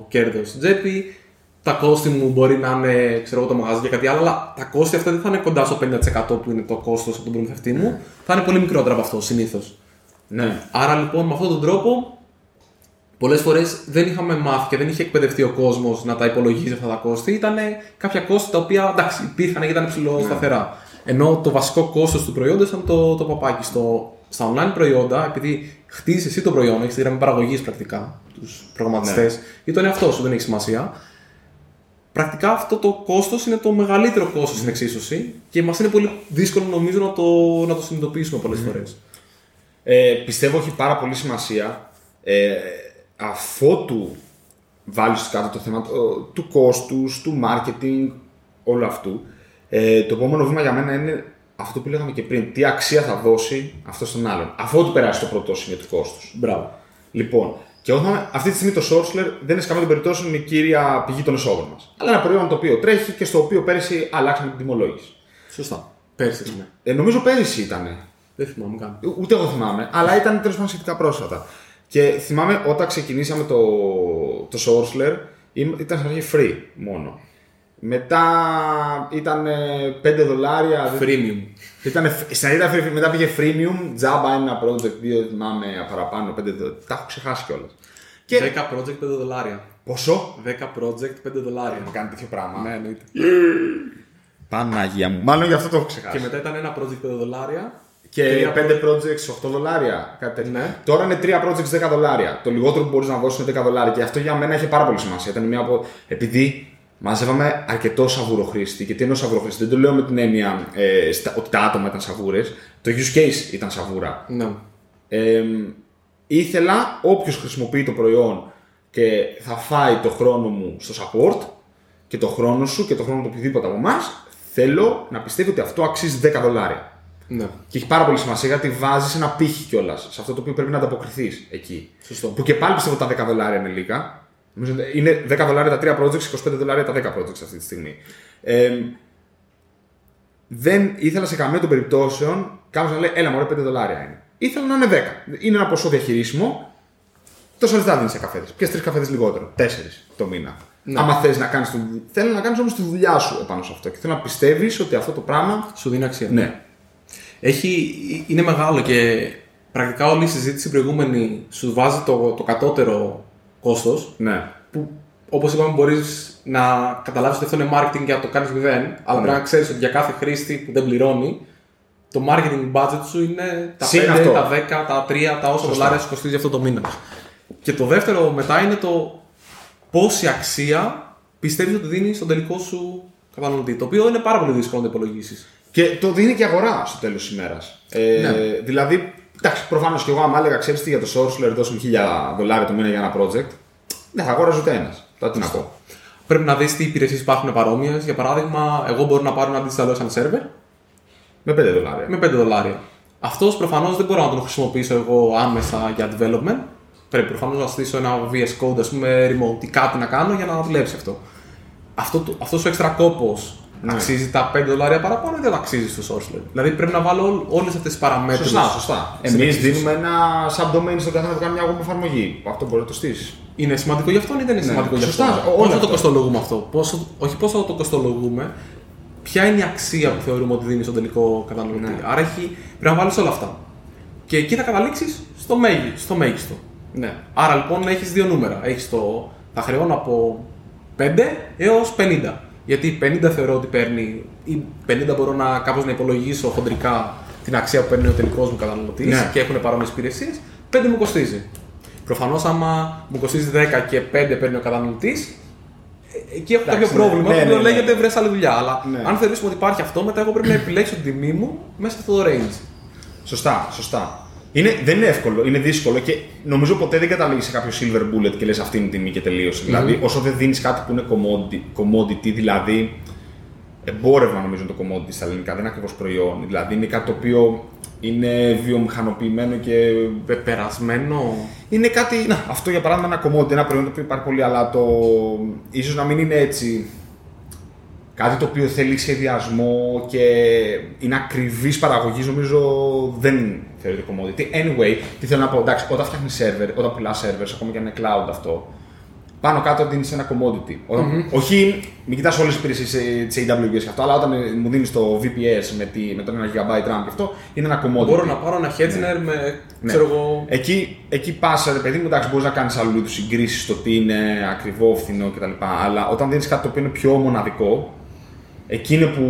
κέρδος στην τσέπη, τα κόστη μου μπορεί να είναι ξέρω, εγώ, το μαγαζί και κάτι άλλο, αλλά τα κόστη αυτά δεν θα είναι κοντά στο 50% που είναι το κόστος από τον προμηθευτή μου, θα είναι πολύ μικρότερα από αυτό συνήθως. Ναι. Άρα λοιπόν με αυτόν τον τρόπο πολλές φορές δεν είχαμε μάθει και δεν είχε εκπαιδευτεί ο κόσμος να τα υπολογίζει αυτά τα κόστη. Ήταν κάποια κόστη τα οποία εντάξει, υπήρχαν και ήταν ψηλό Ναι. σταθερά. Ενώ το βασικό κόστος του προϊόντα ήταν το, το παπάκι. Στο, στα online προϊόντα, επειδή χτίζεις εσύ το προϊόν, έχεις τη γραμμή παραγωγής πρακτικά, τους προγραμματιστές Ναι. ή τον εαυτό σου, δεν έχει σημασία. Πρακτικά αυτό το κόστος είναι το μεγαλύτερο κόστος στην εξίσωση και μας είναι πολύ δύσκολο νομίζω να το, να το συνειδητοποιήσουμε πολλές φορές. Ε, πιστεύω έχει πάρα πολύ σημασία ε, αφότου βάλεις κάτω το θέμα το- του κόστους, του marketing, όλου αυτού. Ε, το επόμενο βήμα για μένα είναι αυτό που λέγαμε και πριν. Τι αξία θα δώσει αυτό στον άλλον. Αφότου περάσει το πρώτο σημείο του κόστους. Μπράβο. Λοιπόν, και εγώ θυμάμαι, αυτή τη στιγμή το Sourceler δεν είναι σε καμία των περιπτώσεων η κύρια πηγή των εσόδων μας. Αλλά ένα προϊόν το οποίο τρέχει και στο οποίο πέρυσι αλλάξαμε την τιμολόγηση. Σωστά. Πέρσι ναι. Ε, νομίζω πέρυσι ήταν. Δεν θυμάμαι καν. Ούτε εγώ θυμάμαι, αλλά ήταν τέλος πάντων σχετικά πρόσφατα. Και θυμάμαι όταν ξεκινήσαμε το, το Sourceler, ήμ- ήταν στην αρχή free μόνο. Μετά ήταν 5 δολάρια. Freemium. Ήταν, στην αρχή ήταν free, μετά πήγε freemium, τζάμπα ένα project, δύο θυμάμαι παραπάνω, 5 δολάρια. Τα έχω ξεχάσει κιόλας. Και 10 project 5 δολάρια. πόσο; 10 project 5 δολάρια. Να κάνει τέτοιο πράγμα. Ναι, εννοείται. Παναγία μου. Μάλλον γι' αυτό το έχω ξεχάσει. Και μετά ήταν ένα project 5 δολάρια. Και τρία 5 projects 8 δολάρια. Κάτι τέτοιο. Ναι. Τώρα είναι 3 projects 10 δολάρια. Το λιγότερο που μπορείς να δώσεις είναι 10 δολάρια. Και αυτό για μένα είχε πάρα πολύ σημασία. Ήταν μια από... Επειδή μαζεύαμε αρκετό σαβουροχρήστη. Και τι εννοώ σαβουροχρήστη, δεν το λέω με την έννοια ε, στα- ότι τα άτομα ήταν σαβούρες. Το use case ήταν σαβούρα. Ναι. Ε, ήθελα όποιος χρησιμοποιεί το προϊόν και θα φάει το χρόνο μου στο support και το χρόνο σου και το χρόνο του οποιοδήποτε από εμάς, θέλω να πιστεύει ότι αυτό αξίζει 10 δολάρια. ναι. Και έχει πάρα πολύ σημασία γιατί βάζεις ένα πύχη κιόλας σε αυτό το οποίο πρέπει να ανταποκριθείς εκεί. Σωστό. Που και πάλι πιστεύω ότι τα 10 δολάρια είναι λίγα. Νομίζω ότι Είναι 10 δολάρια τα 3 projects, 25 δολάρια τα 10 projects αυτή τη στιγμή. Ε, δεν ήθελα σε καμία των περιπτώσεων κάποιος να λέει: Έλα, μωρέ, 5 δολάρια είναι. Ήθελα να είναι 10. Είναι ένα ποσό διαχειρίσιμο. Τόσα λεφτά δίνεις σε καφέδες. Ποιε τρεις καφέδες λιγότερο. Τέσσερις το μήνα. Ναι. Άμα θες να κάνεις. Θέλω να κάνεις όμως τη δουλειά σου επάνω σε αυτό. Και θέλω να πιστεύεις ότι αυτό το πράγμα. Σου δίνει αξία. Ναι. Έχει, είναι μεγάλο και πρακτικά όλη η συζήτηση προηγούμενη σου βάζει το, το κατώτερο κόστος. Ναι. Που όπως είπαμε, μπορείς να καταλάβεις ότι αυτό είναι marketing και να το κάνεις μηδέν. Αλλά πρέπει να ξέρεις ότι για κάθε χρήστη που δεν πληρώνει, το marketing budget σου είναι τα 5, Συν αυτό. τα 10, τα 3, τα όσα δολάρια σου κοστίζει αυτό το μήνα. Και το δεύτερο μετά είναι το πόση αξία πιστεύεις ότι δίνεις στον τελικό σου καταναλωτή. Το οποίο είναι πάρα πολύ δύσκολο να το υπολογίσεις. Και το δίνει και η αγορά στο τέλος της ημέρας. Ε, Ναι. Δηλαδή, εντάξει, προφανώς και εγώ, άμα έλεγα, ξέρεις τι για το Sourceler, δώσουμε 1000 δολάρια το μήνα για ένα project, δεν θα αγόραζε ούτε ένας. Τώρα τι να πω. Πρέπει να δεις τι υπηρεσίες υπάρχουν παρόμοιες. Για παράδειγμα, εγώ μπορώ να πάρω ένα digital ocean server Με 5 δολάρια. με 5 δολάρια. Αυτός προφανώς δεν μπορώ να τον χρησιμοποιήσω εγώ άμεσα για development. Πρέπει προφανώς να στήσω ένα VS Code, ας πούμε, remote ή κάτι να κάνω για να δουλέψει αυτό. Αυτό το- αυτός ο έξτρα κόπο Ναι. αξίζει τα 5 δολάρια παραπάνω ή δεν αξίζει στο Sourceler. Δηλαδή πρέπει να βάλω όλες αυτές τις παραμέτρους. Σωστά, σωστά. Στην Εμείς εξίσωση. δίνουμε ένα subdomain στον καθένα που κάνει μια web εφαρμογή. Αυτό μπορεί να το στήσεις. Είναι σημαντικό για αυτόν ή δεν είναι σημαντικό για Ναι. Σωστά, αυτόν; ό- Πόσο όλο το αυτό. κοστολογούμε αυτό; Πόσο, όχι πόσο το κοστολογούμε, ποια είναι η αξία που θεωρούμε ότι δίνει στον τελικό καταναλωτή; Ναι. Άρα έχει, πρέπει να βάλεις όλα αυτά. Και εκεί θα καταλήξεις στο, μέγι, στο μέγιστο. Ναι. Άρα λοιπόν έχεις δύο νούμερα. Έχεις το. Θα χρεώνω από 5 έως 50. Γιατί 50 θεωρώ ότι παίρνει, ή 50 μπορώ να κάπως να υπολογίσω χοντρικά την αξία που παίρνει ο τελικός μου καταναλωτής Ναι. και έχουν παρόμοιες υπηρεσίες. 5 μου κοστίζει. Προφανώς, άμα μου κοστίζει 10 και 5 παίρνει ο καταναλωτής, εκεί έχω κάποιο ναι. πρόβλημα Ναι, το οποίο ναι, ναι. λέγεται βρες άλλη δουλειά. Αλλά Ναι. αν θεωρήσουμε ότι υπάρχει αυτό, μετά εγώ πρέπει να επιλέξω την τιμή μου μέσα σε αυτό το range. Σωστά, σωστά. Είναι, δεν είναι εύκολο, είναι δύσκολο και νομίζω ποτέ δεν καταλήγεις σε κάποιο silver bullet και λες αυτή είναι η τιμή και τελείωσε. Δηλαδή, όσο δεν δίνεις κάτι που είναι commodity, commodity, δηλαδή εμπόρευμα νομίζω είναι το commodity στα ελληνικά, δεν είναι ακριβώς προϊόν. Δηλαδή, είναι κάτι το οποίο είναι βιομηχανοποιημένο και Πεπερασμένο. είναι κάτι. Να, αυτό για παράδειγμα ένα commodity, ένα προϊόν το οποίο υπάρχει πολύ, αλλά το. ίσως να μην είναι έτσι. Κάτι το οποίο θέλει σχεδιασμό και είναι ακριβής παραγωγής, νομίζω δεν θεωρείται commodity. Anyway, τι θέλω να πω, εντάξει, όταν φτιάχνεις server, όταν πουλάς servers, ακόμα και αν είναι cloud αυτό, πάνω κάτω δίνει ένα commodity. Όταν, mm-hmm. Όχι, μην κοιτάς όλες τις υπηρεσίες της AWS και αυτό, αλλά όταν μου δίνεις το VPS με, τη, με τον 1 GB RAM και αυτό, είναι ένα commodity. Μπορώ να πάρω ένα Hetzner ναι. με. Ναι. Ξέρω εγώ... Εκεί, εκεί πας, παιδί μου, εντάξει, μπορείς να κάνεις άλλου είδους συγκρίσεις στο τι είναι ακριβό, φθηνό κτλ. Αλλά όταν δίνεις κάτι το οποίο είναι πιο μοναδικό, εκεί είναι που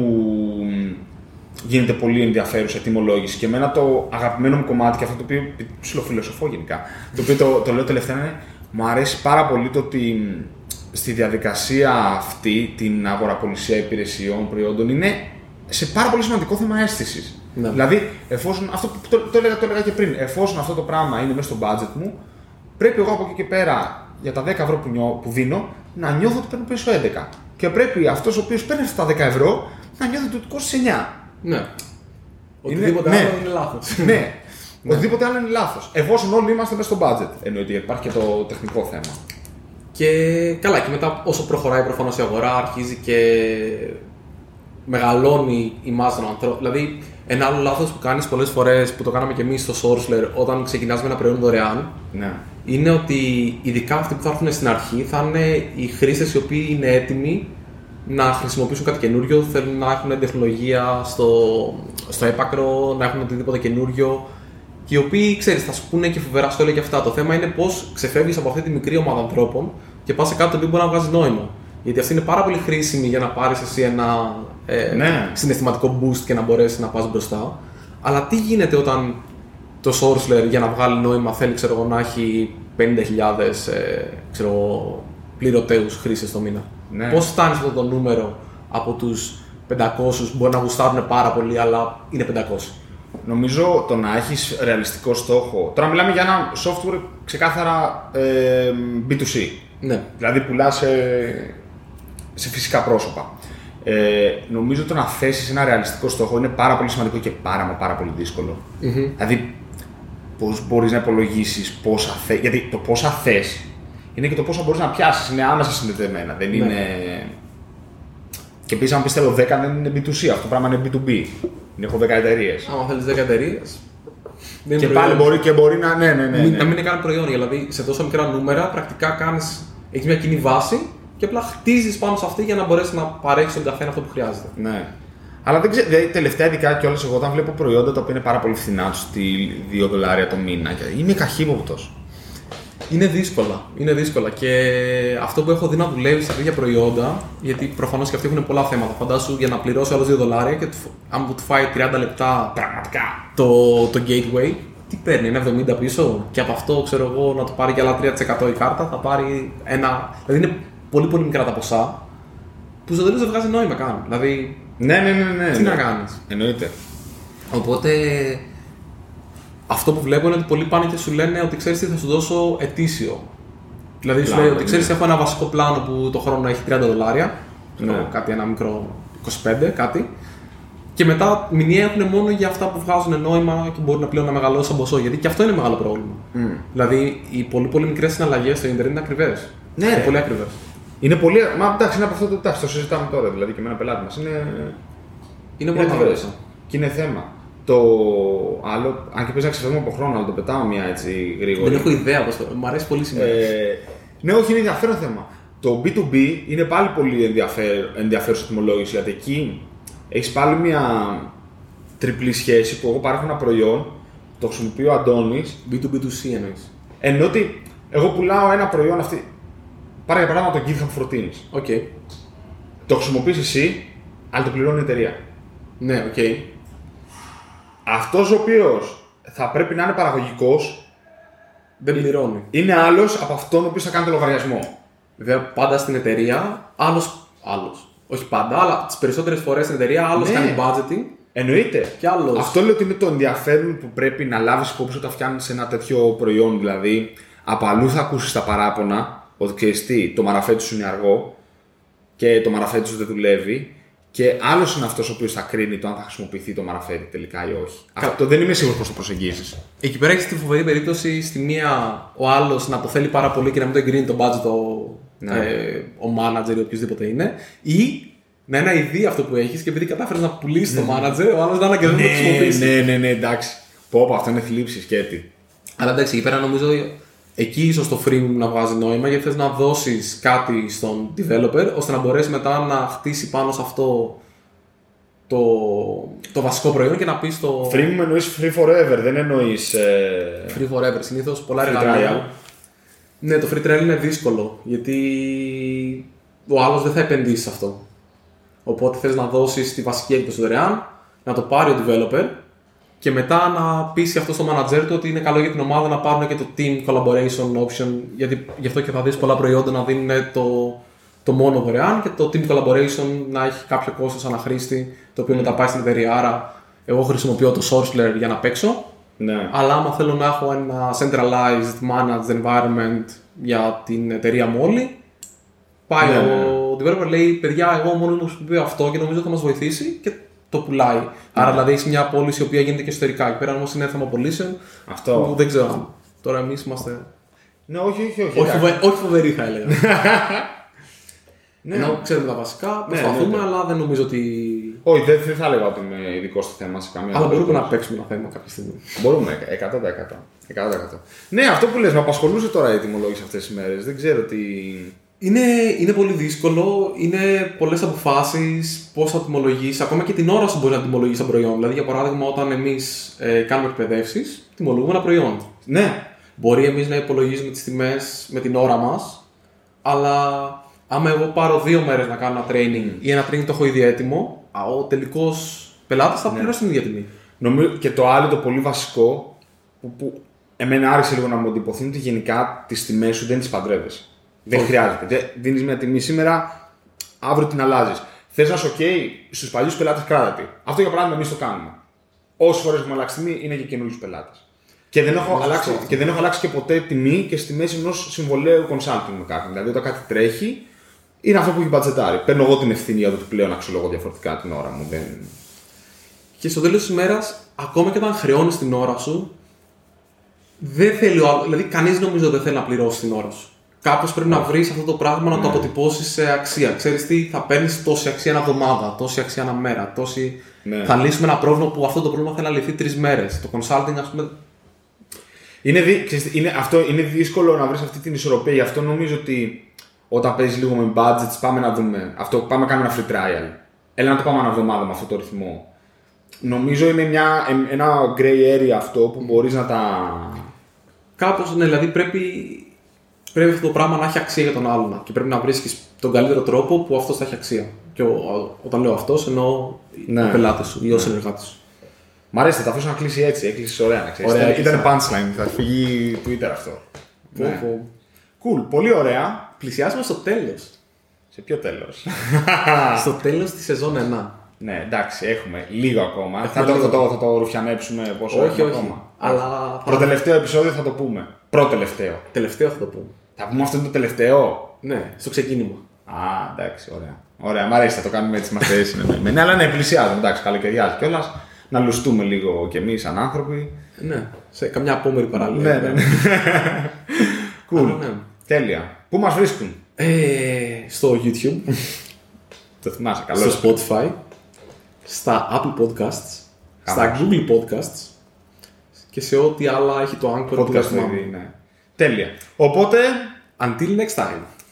γίνεται πολύ ενδιαφέρουσα τιμολόγηση. Και εμένα το αγαπημένο μου κομμάτι και αυτό το οποίο ψηλοφιλοσοφώ γενικά, το οποίο το, το λέω τελευταία είναι μου αρέσει πάρα πολύ το ότι στη διαδικασία αυτή, την αγοραπολισία υπηρεσιών, προϊόντων, είναι σε πάρα πολύ σημαντικό θέμα αίσθησης. Ναι. Δηλαδή, εφόσον, αυτό που το, το, έλεγα, το έλεγα και πριν, εφόσον αυτό το πράγμα είναι μέσα στο budget μου, πρέπει εγώ από εκεί και πέρα για τα 10 ευρώ που, νιώ, που δίνω να νιώθω ότι παίρνω πίσω 11. Και πρέπει αυτός ο οποίος παίρνει αυτά τα 10 ευρώ να νιώθει ότι του κόστησε 9. Ναι. Οτιδήποτε είναι, άλλο ναι. είναι λάθος. ναι. Ναι. Οτιδήποτε άλλο είναι λάθος. Εφόσον όλοι είμαστε μέσα στο budget. Εννοείται υπάρχει και το τεχνικό θέμα. Και καλά, και μετά όσο προχωράει προφανώς η αγορά, αρχίζει και μεγαλώνει η μάζα των ανθρώπων. Δηλαδή, ένα άλλο λάθος που κάνεις πολλές φορές που το κάναμε και εμείς στο Sourceler όταν ξεκινάς με ένα προϊόν δωρεάν ναι. Είναι ότι ειδικά αυτοί που θα έρθουν στην αρχή θα είναι οι χρήστες οι οποίοι είναι έτοιμοι να χρησιμοποιήσουν κάτι καινούριο, θέλουν να έχουν τεχνολογία στο, στο έπακρο, να έχουν οτιδήποτε καινούριο και οι οποίοι ξέρεις, θα σου πούνε και φοβερά σχόλια και αυτά. Το θέμα είναι πώς ξεφεύγεις από αυτή τη μικρή ομάδα ανθρώπων και πας σε κάτι το οποίο μπορεί να βγάζει νόημα. Γιατί αυτή είναι πάρα πολύ χρήσιμη για να πάρεις εσύ ένα ε, ναι. συναισθηματικό boost και να μπορέσεις να πας μπροστά. Αλλά τι γίνεται όταν το Sourceler για να βγάλει νόημα θέλει ξέρω, να έχει 50.000 ε, πληρωτέους χρήστες το μήνα. Ναι. Πώς φτάνει αυτό το νούμερο από τους 500 μπορεί να γουστάρουν πάρα πολύ, αλλά είναι 500. Νομίζω το να έχεις ρεαλιστικό στόχο. Τώρα μιλάμε για ένα software ξεκάθαρα ε, B2C. Ναι. Δηλαδή πουλά σε, σε φυσικά πρόσωπα. Ε, νομίζω το να θέσεις ένα ρεαλιστικό στόχο είναι πάρα πολύ σημαντικό και πάρα, μα πάρα πολύ δύσκολο. Mm-hmm. Δηλαδή, πώ μπορείς να υπολογίσεις πόσα θες. Γιατί το πόσα θες είναι και το πόσα μπορείς να πιάσεις. Είναι άμεσα συνδεδεμένα. Δεν ναι. είναι. Και επίσης, αν πιστεύω 10 δεν είναι B2C, αυτό το πράγμα είναι B2B. Έχω 10 εταιρείες. Αν θέλεις 10 εταιρείες. Και πάλι μπορεί, και μπορεί να. Ναι, ναι, ναι, ναι. Να μην είναι καν προϊόν. Δηλαδή σε τόσο μικρά νούμερα πρακτικά κάνει. Έχεις μια κοινή βάση και απλά χτίζεις πάνω σε αυτή για να μπορέσεις να παρέχεις στον καθένα αυτό που χρειάζεται. Ναι. Αλλά δεν ξέρω, δηλαδή, τελευταία ειδικά κιόλας εγώ όταν βλέπω προϊόντα τα οποία είναι πάρα πολύ φθηνά, τους στη 2 δολάρια το μήνα, είμαι καχύποπτος. Είναι δύσκολα. Είναι δύσκολα. Και αυτό που έχω δει να δουλεύει σε τέτοια προϊόντα, γιατί προφανώς και αυτοί έχουν πολλά θέματα. Φαντάσου για να πληρώσει άλλο 2 δολάρια και αν του φάει 30 λεπτά πραγματικά το, το gateway, τι παίρνει, ένα 70 πίσω; Και από αυτό ξέρω εγώ να το πάρει και άλλα 3% η κάρτα, θα πάρει ένα. Δηλαδή είναι πολύ πολύ μικρά τα ποσά που στο τέλος δεν βγάζει νόημα καν. Δηλαδή. Ναι, ναι, ναι. ναι τι ναι. να κάνεις. Εννοείται. Οπότε αυτό που βλέπω είναι ότι πολλοί πάνε και σου λένε ότι ξέρεις τι θα σου δώσω ετήσιο. Δηλαδή σου λέει ότι ξέρεις, ναι. έχω ένα βασικό πλάνο που το χρόνο έχει 30 δολάρια. Ναι. Κάτι ένα μικρό 25, κάτι. Και μετά μηνιαία έχουν μόνο για αυτά που βγάζουν νόημα και μπορεί να πλέον να μεγαλώσει ποσό. Γιατί και αυτό είναι μεγάλο πρόβλημα. Mm. Δηλαδή οι πολύ πολύ μικρές συναλλαγές στο Ιντερνετ είναι ακριβές. Ναι, είναι πολύ ακριβές. Είναι πολύ. Μα εντάξει, είναι από αυτό το τάξη. Το συζητάμε τώρα δηλαδή και με ένα πελάτη μας. Είναι, είναι πολύ ακριβέ. Και είναι θέμα. Το άλλο, αν και πει να ξεφεύγουμε από χρόνο, αλλά το πετάω μια έτσι γρήγορα. Δεν έχω ιδέα πώς το. Μ' αρέσει πολύ σήμερα. Ε, ναι, όχι, είναι ενδιαφέρον θέμα. Το B2B είναι πάλι πολύ ενδιαφέρουσα τιμολόγηση γιατί εκεί έχεις πάλι μια τριπλή σχέση που εγώ παρέχω ένα προϊόν, το χρησιμοποιεί ο Αντώνης. B2B2C εννοείς. Ενώ ότι εγώ πουλάω ένα προϊόν αυτή. Πάρε για παράδειγμα το GitHub for Teams. Okay. Το χρησιμοποιείς εσύ, αλλά το πληρώνει η εταιρεία. Ναι, ok. Okay αυτός ο οποίος θα πρέπει να είναι παραγωγικός. Δεν πληρώνει. Είναι άλλος από αυτόν ο οποίος θα κάνει το λογαριασμό. Βέβαια, πάντα στην εταιρεία, άλλος. Άλλος. Όχι πάντα, αλλά τις περισσότερες φορές στην εταιρεία άλλος ναι. κάνει budgeting. Εννοείται. Και άλλος... Αυτό λέω ότι είναι το ενδιαφέρον που πρέπει να λάβεις υπόψη όταν φτιάχνεις ένα τέτοιο προϊόν. Δηλαδή, από αλλού θα ακούσεις τα παράπονα ότι ξέρει τι, το μαραφέτι σου είναι αργό και το μαραφέτι σου δεν δουλεύει και άλλος είναι αυτός ο οποίος θα κρίνει το αν θα χρησιμοποιηθεί το μαραφέρι τελικά ή όχι. Κα... Αυτό δεν είμαι σίγουρος πώς το προσεγγίζεις. Εκεί πέρα έχεις τη φοβερή περίπτωση στη μία ο άλλος να το θέλει πάρα πολύ και να μην το εγκρίνει το budget ο, ναι. ε, ο manager ή οποιοδήποτε είναι. Ή να είναι ιδέα αυτό που έχεις και επειδή κατάφερες να πουλήσεις το ναι. manager, ο άλλος να είναι και δεν το χρησιμοποιήσει. Ναι, ναι, ναι, εντάξει. Πω, πω αυτό είναι θλίψη και έτσι. Αλλά εντάξει, εκεί πέρα νομίζω εκεί ίσως το freemium να βγάζει νόημα γιατί θες να δώσεις κάτι στον developer ώστε να μπορέσει μετά να χτίσει πάνω σε αυτό το, το βασικό προϊόν και να πεις στο. Freemium εννοείς free forever, δεν εννοείς... Ε... Free forever. Συνήθως πολλά εργαλεία. Ναι, το free trial είναι δύσκολο γιατί ο άλλος δεν θα επενδύσει σε αυτό. Οπότε θες να δώσεις τη βασική έκδοση δωρεάν, να το πάρει ο developer και μετά να πείσει αυτό στο manager του ότι είναι καλό για την ομάδα να πάρουν και το team collaboration option. Γιατί γι' αυτό και θα δεις πολλά προϊόντα να δίνουν το, το μόνο δωρεάν και το team collaboration να έχει κάποιο κόστος αναχρήστη το οποίο μετά πάει στην εταιρεία. Άρα, εγώ χρησιμοποιώ το Sourceler για να παίξω. Ναι. Αλλά άμα θέλω να έχω ένα centralized managed environment για την εταιρεία μου όλη, πάει Ναι, ο ναι. developer λέει: Παιδιά, εγώ μόνος μου χρησιμοποιώ αυτό και νομίζω θα μας βοηθήσει και το πουλάει. Άρα δηλαδή έχεις μια πώληση η οποία γίνεται και εσωτερικά. Εκεί πέρα όμως είναι θέμα πωλήσεων Αυτό. που δεν ξέρω αν. Τώρα εμείς είμαστε. Ναι, όχι, όχι, όχι. Όχι, εντάξει. φοβε... όχι φοβεροί θα έλεγα. Ναι. Ενώ ξέρουμε τα βασικά, Ναι, προσπαθούμε, ναι, ναι. αλλά δεν νομίζω ότι. Όχι, δεν, δεν θα έλεγα ότι είμαι ειδικός στο θέμα σε καμία Αλλά μπορούμε περίπτωση. να παίξουμε ένα θέμα κάποια στιγμή. Μπορούμε, 100%. 100%. Ναι, αυτό που λες, με απασχολούσε τώρα η τιμολόγηση αυτές τις μέρες. Δεν ξέρω τι... Είναι, είναι πολύ δύσκολο, είναι πολλές αποφάσεις, πώς θα τιμολογήσει. Ακόμα και την ώρα σου μπορεί να τιμολογήσει ένα προϊόν. Δηλαδή, για παράδειγμα, όταν εμείς ε, κάνουμε εκπαιδεύσεις, τιμολογούμε ένα προϊόν. Ναι, Μπορεί εμείς να υπολογίζουμε τις τιμές με την ώρα μας, αλλά άμα εγώ πάρω δύο μέρες να κάνω ένα training ή ένα training το έχω ήδη έτοιμο, α, ο τελικός πελάτης θα πληρώσει την ίδια τιμή. νομίζω και το άλλο το πολύ βασικό που, που εμένα άρχισε λίγο να μου εντυπωθεί είναι ότι γενικά τις τιμές σου δεν τις παντρεύεσαι. Δεν Όχι. χρειάζεται. Δίνεις μια τιμή σήμερα, αύριο την αλλάζεις. Θες να σου OK, στους παλιούς πελάτες κράτα τη. Αυτό για παράδειγμα εμείς το κάνουμε. Όσες φορές έχουμε αλλάξει τιμή είναι και καινούριους πελάτες. Και δεν, έχω Είναι αλλάξει, σωστό. και δεν έχω αλλάξει και ποτέ τιμή και στη μέση ενός συμβολέου consulting με κάποιον. Δηλαδή, όταν κάτι τρέχει, είναι αυτό που έχει μπατζετάρει. Παίρνω εγώ την ευθύνη για το ότι πλέον αξιολογώ διαφορετικά την ώρα μου. Δεν... Και στο τέλος της ημέρας, ακόμα και όταν χρεώνεις την ώρα σου, δεν θέλει ο άλλο. Δηλαδή, κανείς νομίζω δεν θέλει να πληρώσει την ώρα σου. Κάπως πρέπει να βρεις αυτό το πράγμα να το αποτυπώσεις σε αξία. Ξέρεις τι, θα παίρνεις τόση αξία ένα εβδομάδα, τόση αξία ένα μέρα. Τόση... Ναι. Θα λύσουμε ένα πρόβλημα που αυτό το πρόβλημα θέλει να λυθεί τρεις μέρες. Το consulting, ας πούμε. Είναι, δι... ξέρεις, είναι, αυτό, είναι δύσκολο να βρεις αυτή την ισορροπία. Γι' αυτό νομίζω ότι όταν παίζεις λίγο με budgets, πάμε να δούμε. Αυτό, πάμε να κάνουμε ένα free trial. Έλα να το πάμε ένα εβδομάδα με αυτό το ρυθμό. Νομίζω είναι μια, ε- ένα gray area αυτό που μπορείς να τα. Κάπως, ναι, δηλαδή πρέπει, πρέπει αυτό το πράγμα να έχει αξία για τον άλλον. Και πρέπει να βρίσκεις τον καλύτερο τρόπο που αυτός θα έχει αξία. Και ο, ο- όταν λέω αυτός, εννοώ Ναι. ο πελάτη σου ή ο συνεργάτης σου. Μ' αρέσει, θα τα αφήσω να κλείσει έτσι. Έκλεισε ωραία να ξέρεις. Ωραία, Ήταν, έκλεισα. ήταν punchline, θα φύγει Twitter αυτό. Πω, Ναι. πω. Cool, πολύ ωραία. Πλησιάζουμε στο τέλος. Σε ποιο τέλος; στο τέλος της σεζόν 1. ναι, εντάξει, έχουμε λίγο ακόμα. Έχουμε θα, το, λίγο. θα, το, θα το ρουφιανέψουμε πόσο Όχι, έχουμε όχι. ακόμα. Αλλά θα... Προτελευταίο επεισόδιο θα το πούμε. Προτελευταίο. τελευταίο θα το πούμε. Θα πούμε αυτό είναι το τελευταίο; Ναι, στο ξεκίνημα. Α, εντάξει, ωραία. Ωραία, μ' αρέσει, θα το κάνουμε έτσι, είμαστε συνεννοημένοι. Αλλά ναι, πλησιάζουμε, εντάξει, καλοκαιριάζει κιόλας. Να λουστούμε λίγο κι εμείς σαν άνθρωποι. Ναι, σε καμιά απόμερη παράλληλα. Ναι, ναι, ναι. Cool. Αλλά ναι. Τέλεια. Πού μας βρίσκουν, Ε, στο YouTube, Το θυμάσαι, καλό. στο Spotify, στα Apple Podcasts, στα Χαμός. Google Podcasts και σε ό,τι άλλα έχει το Anchor που δεν Podcast θυμάμαι. δηλαδή, ναι. Τέλεια. Οπότε, Until next time.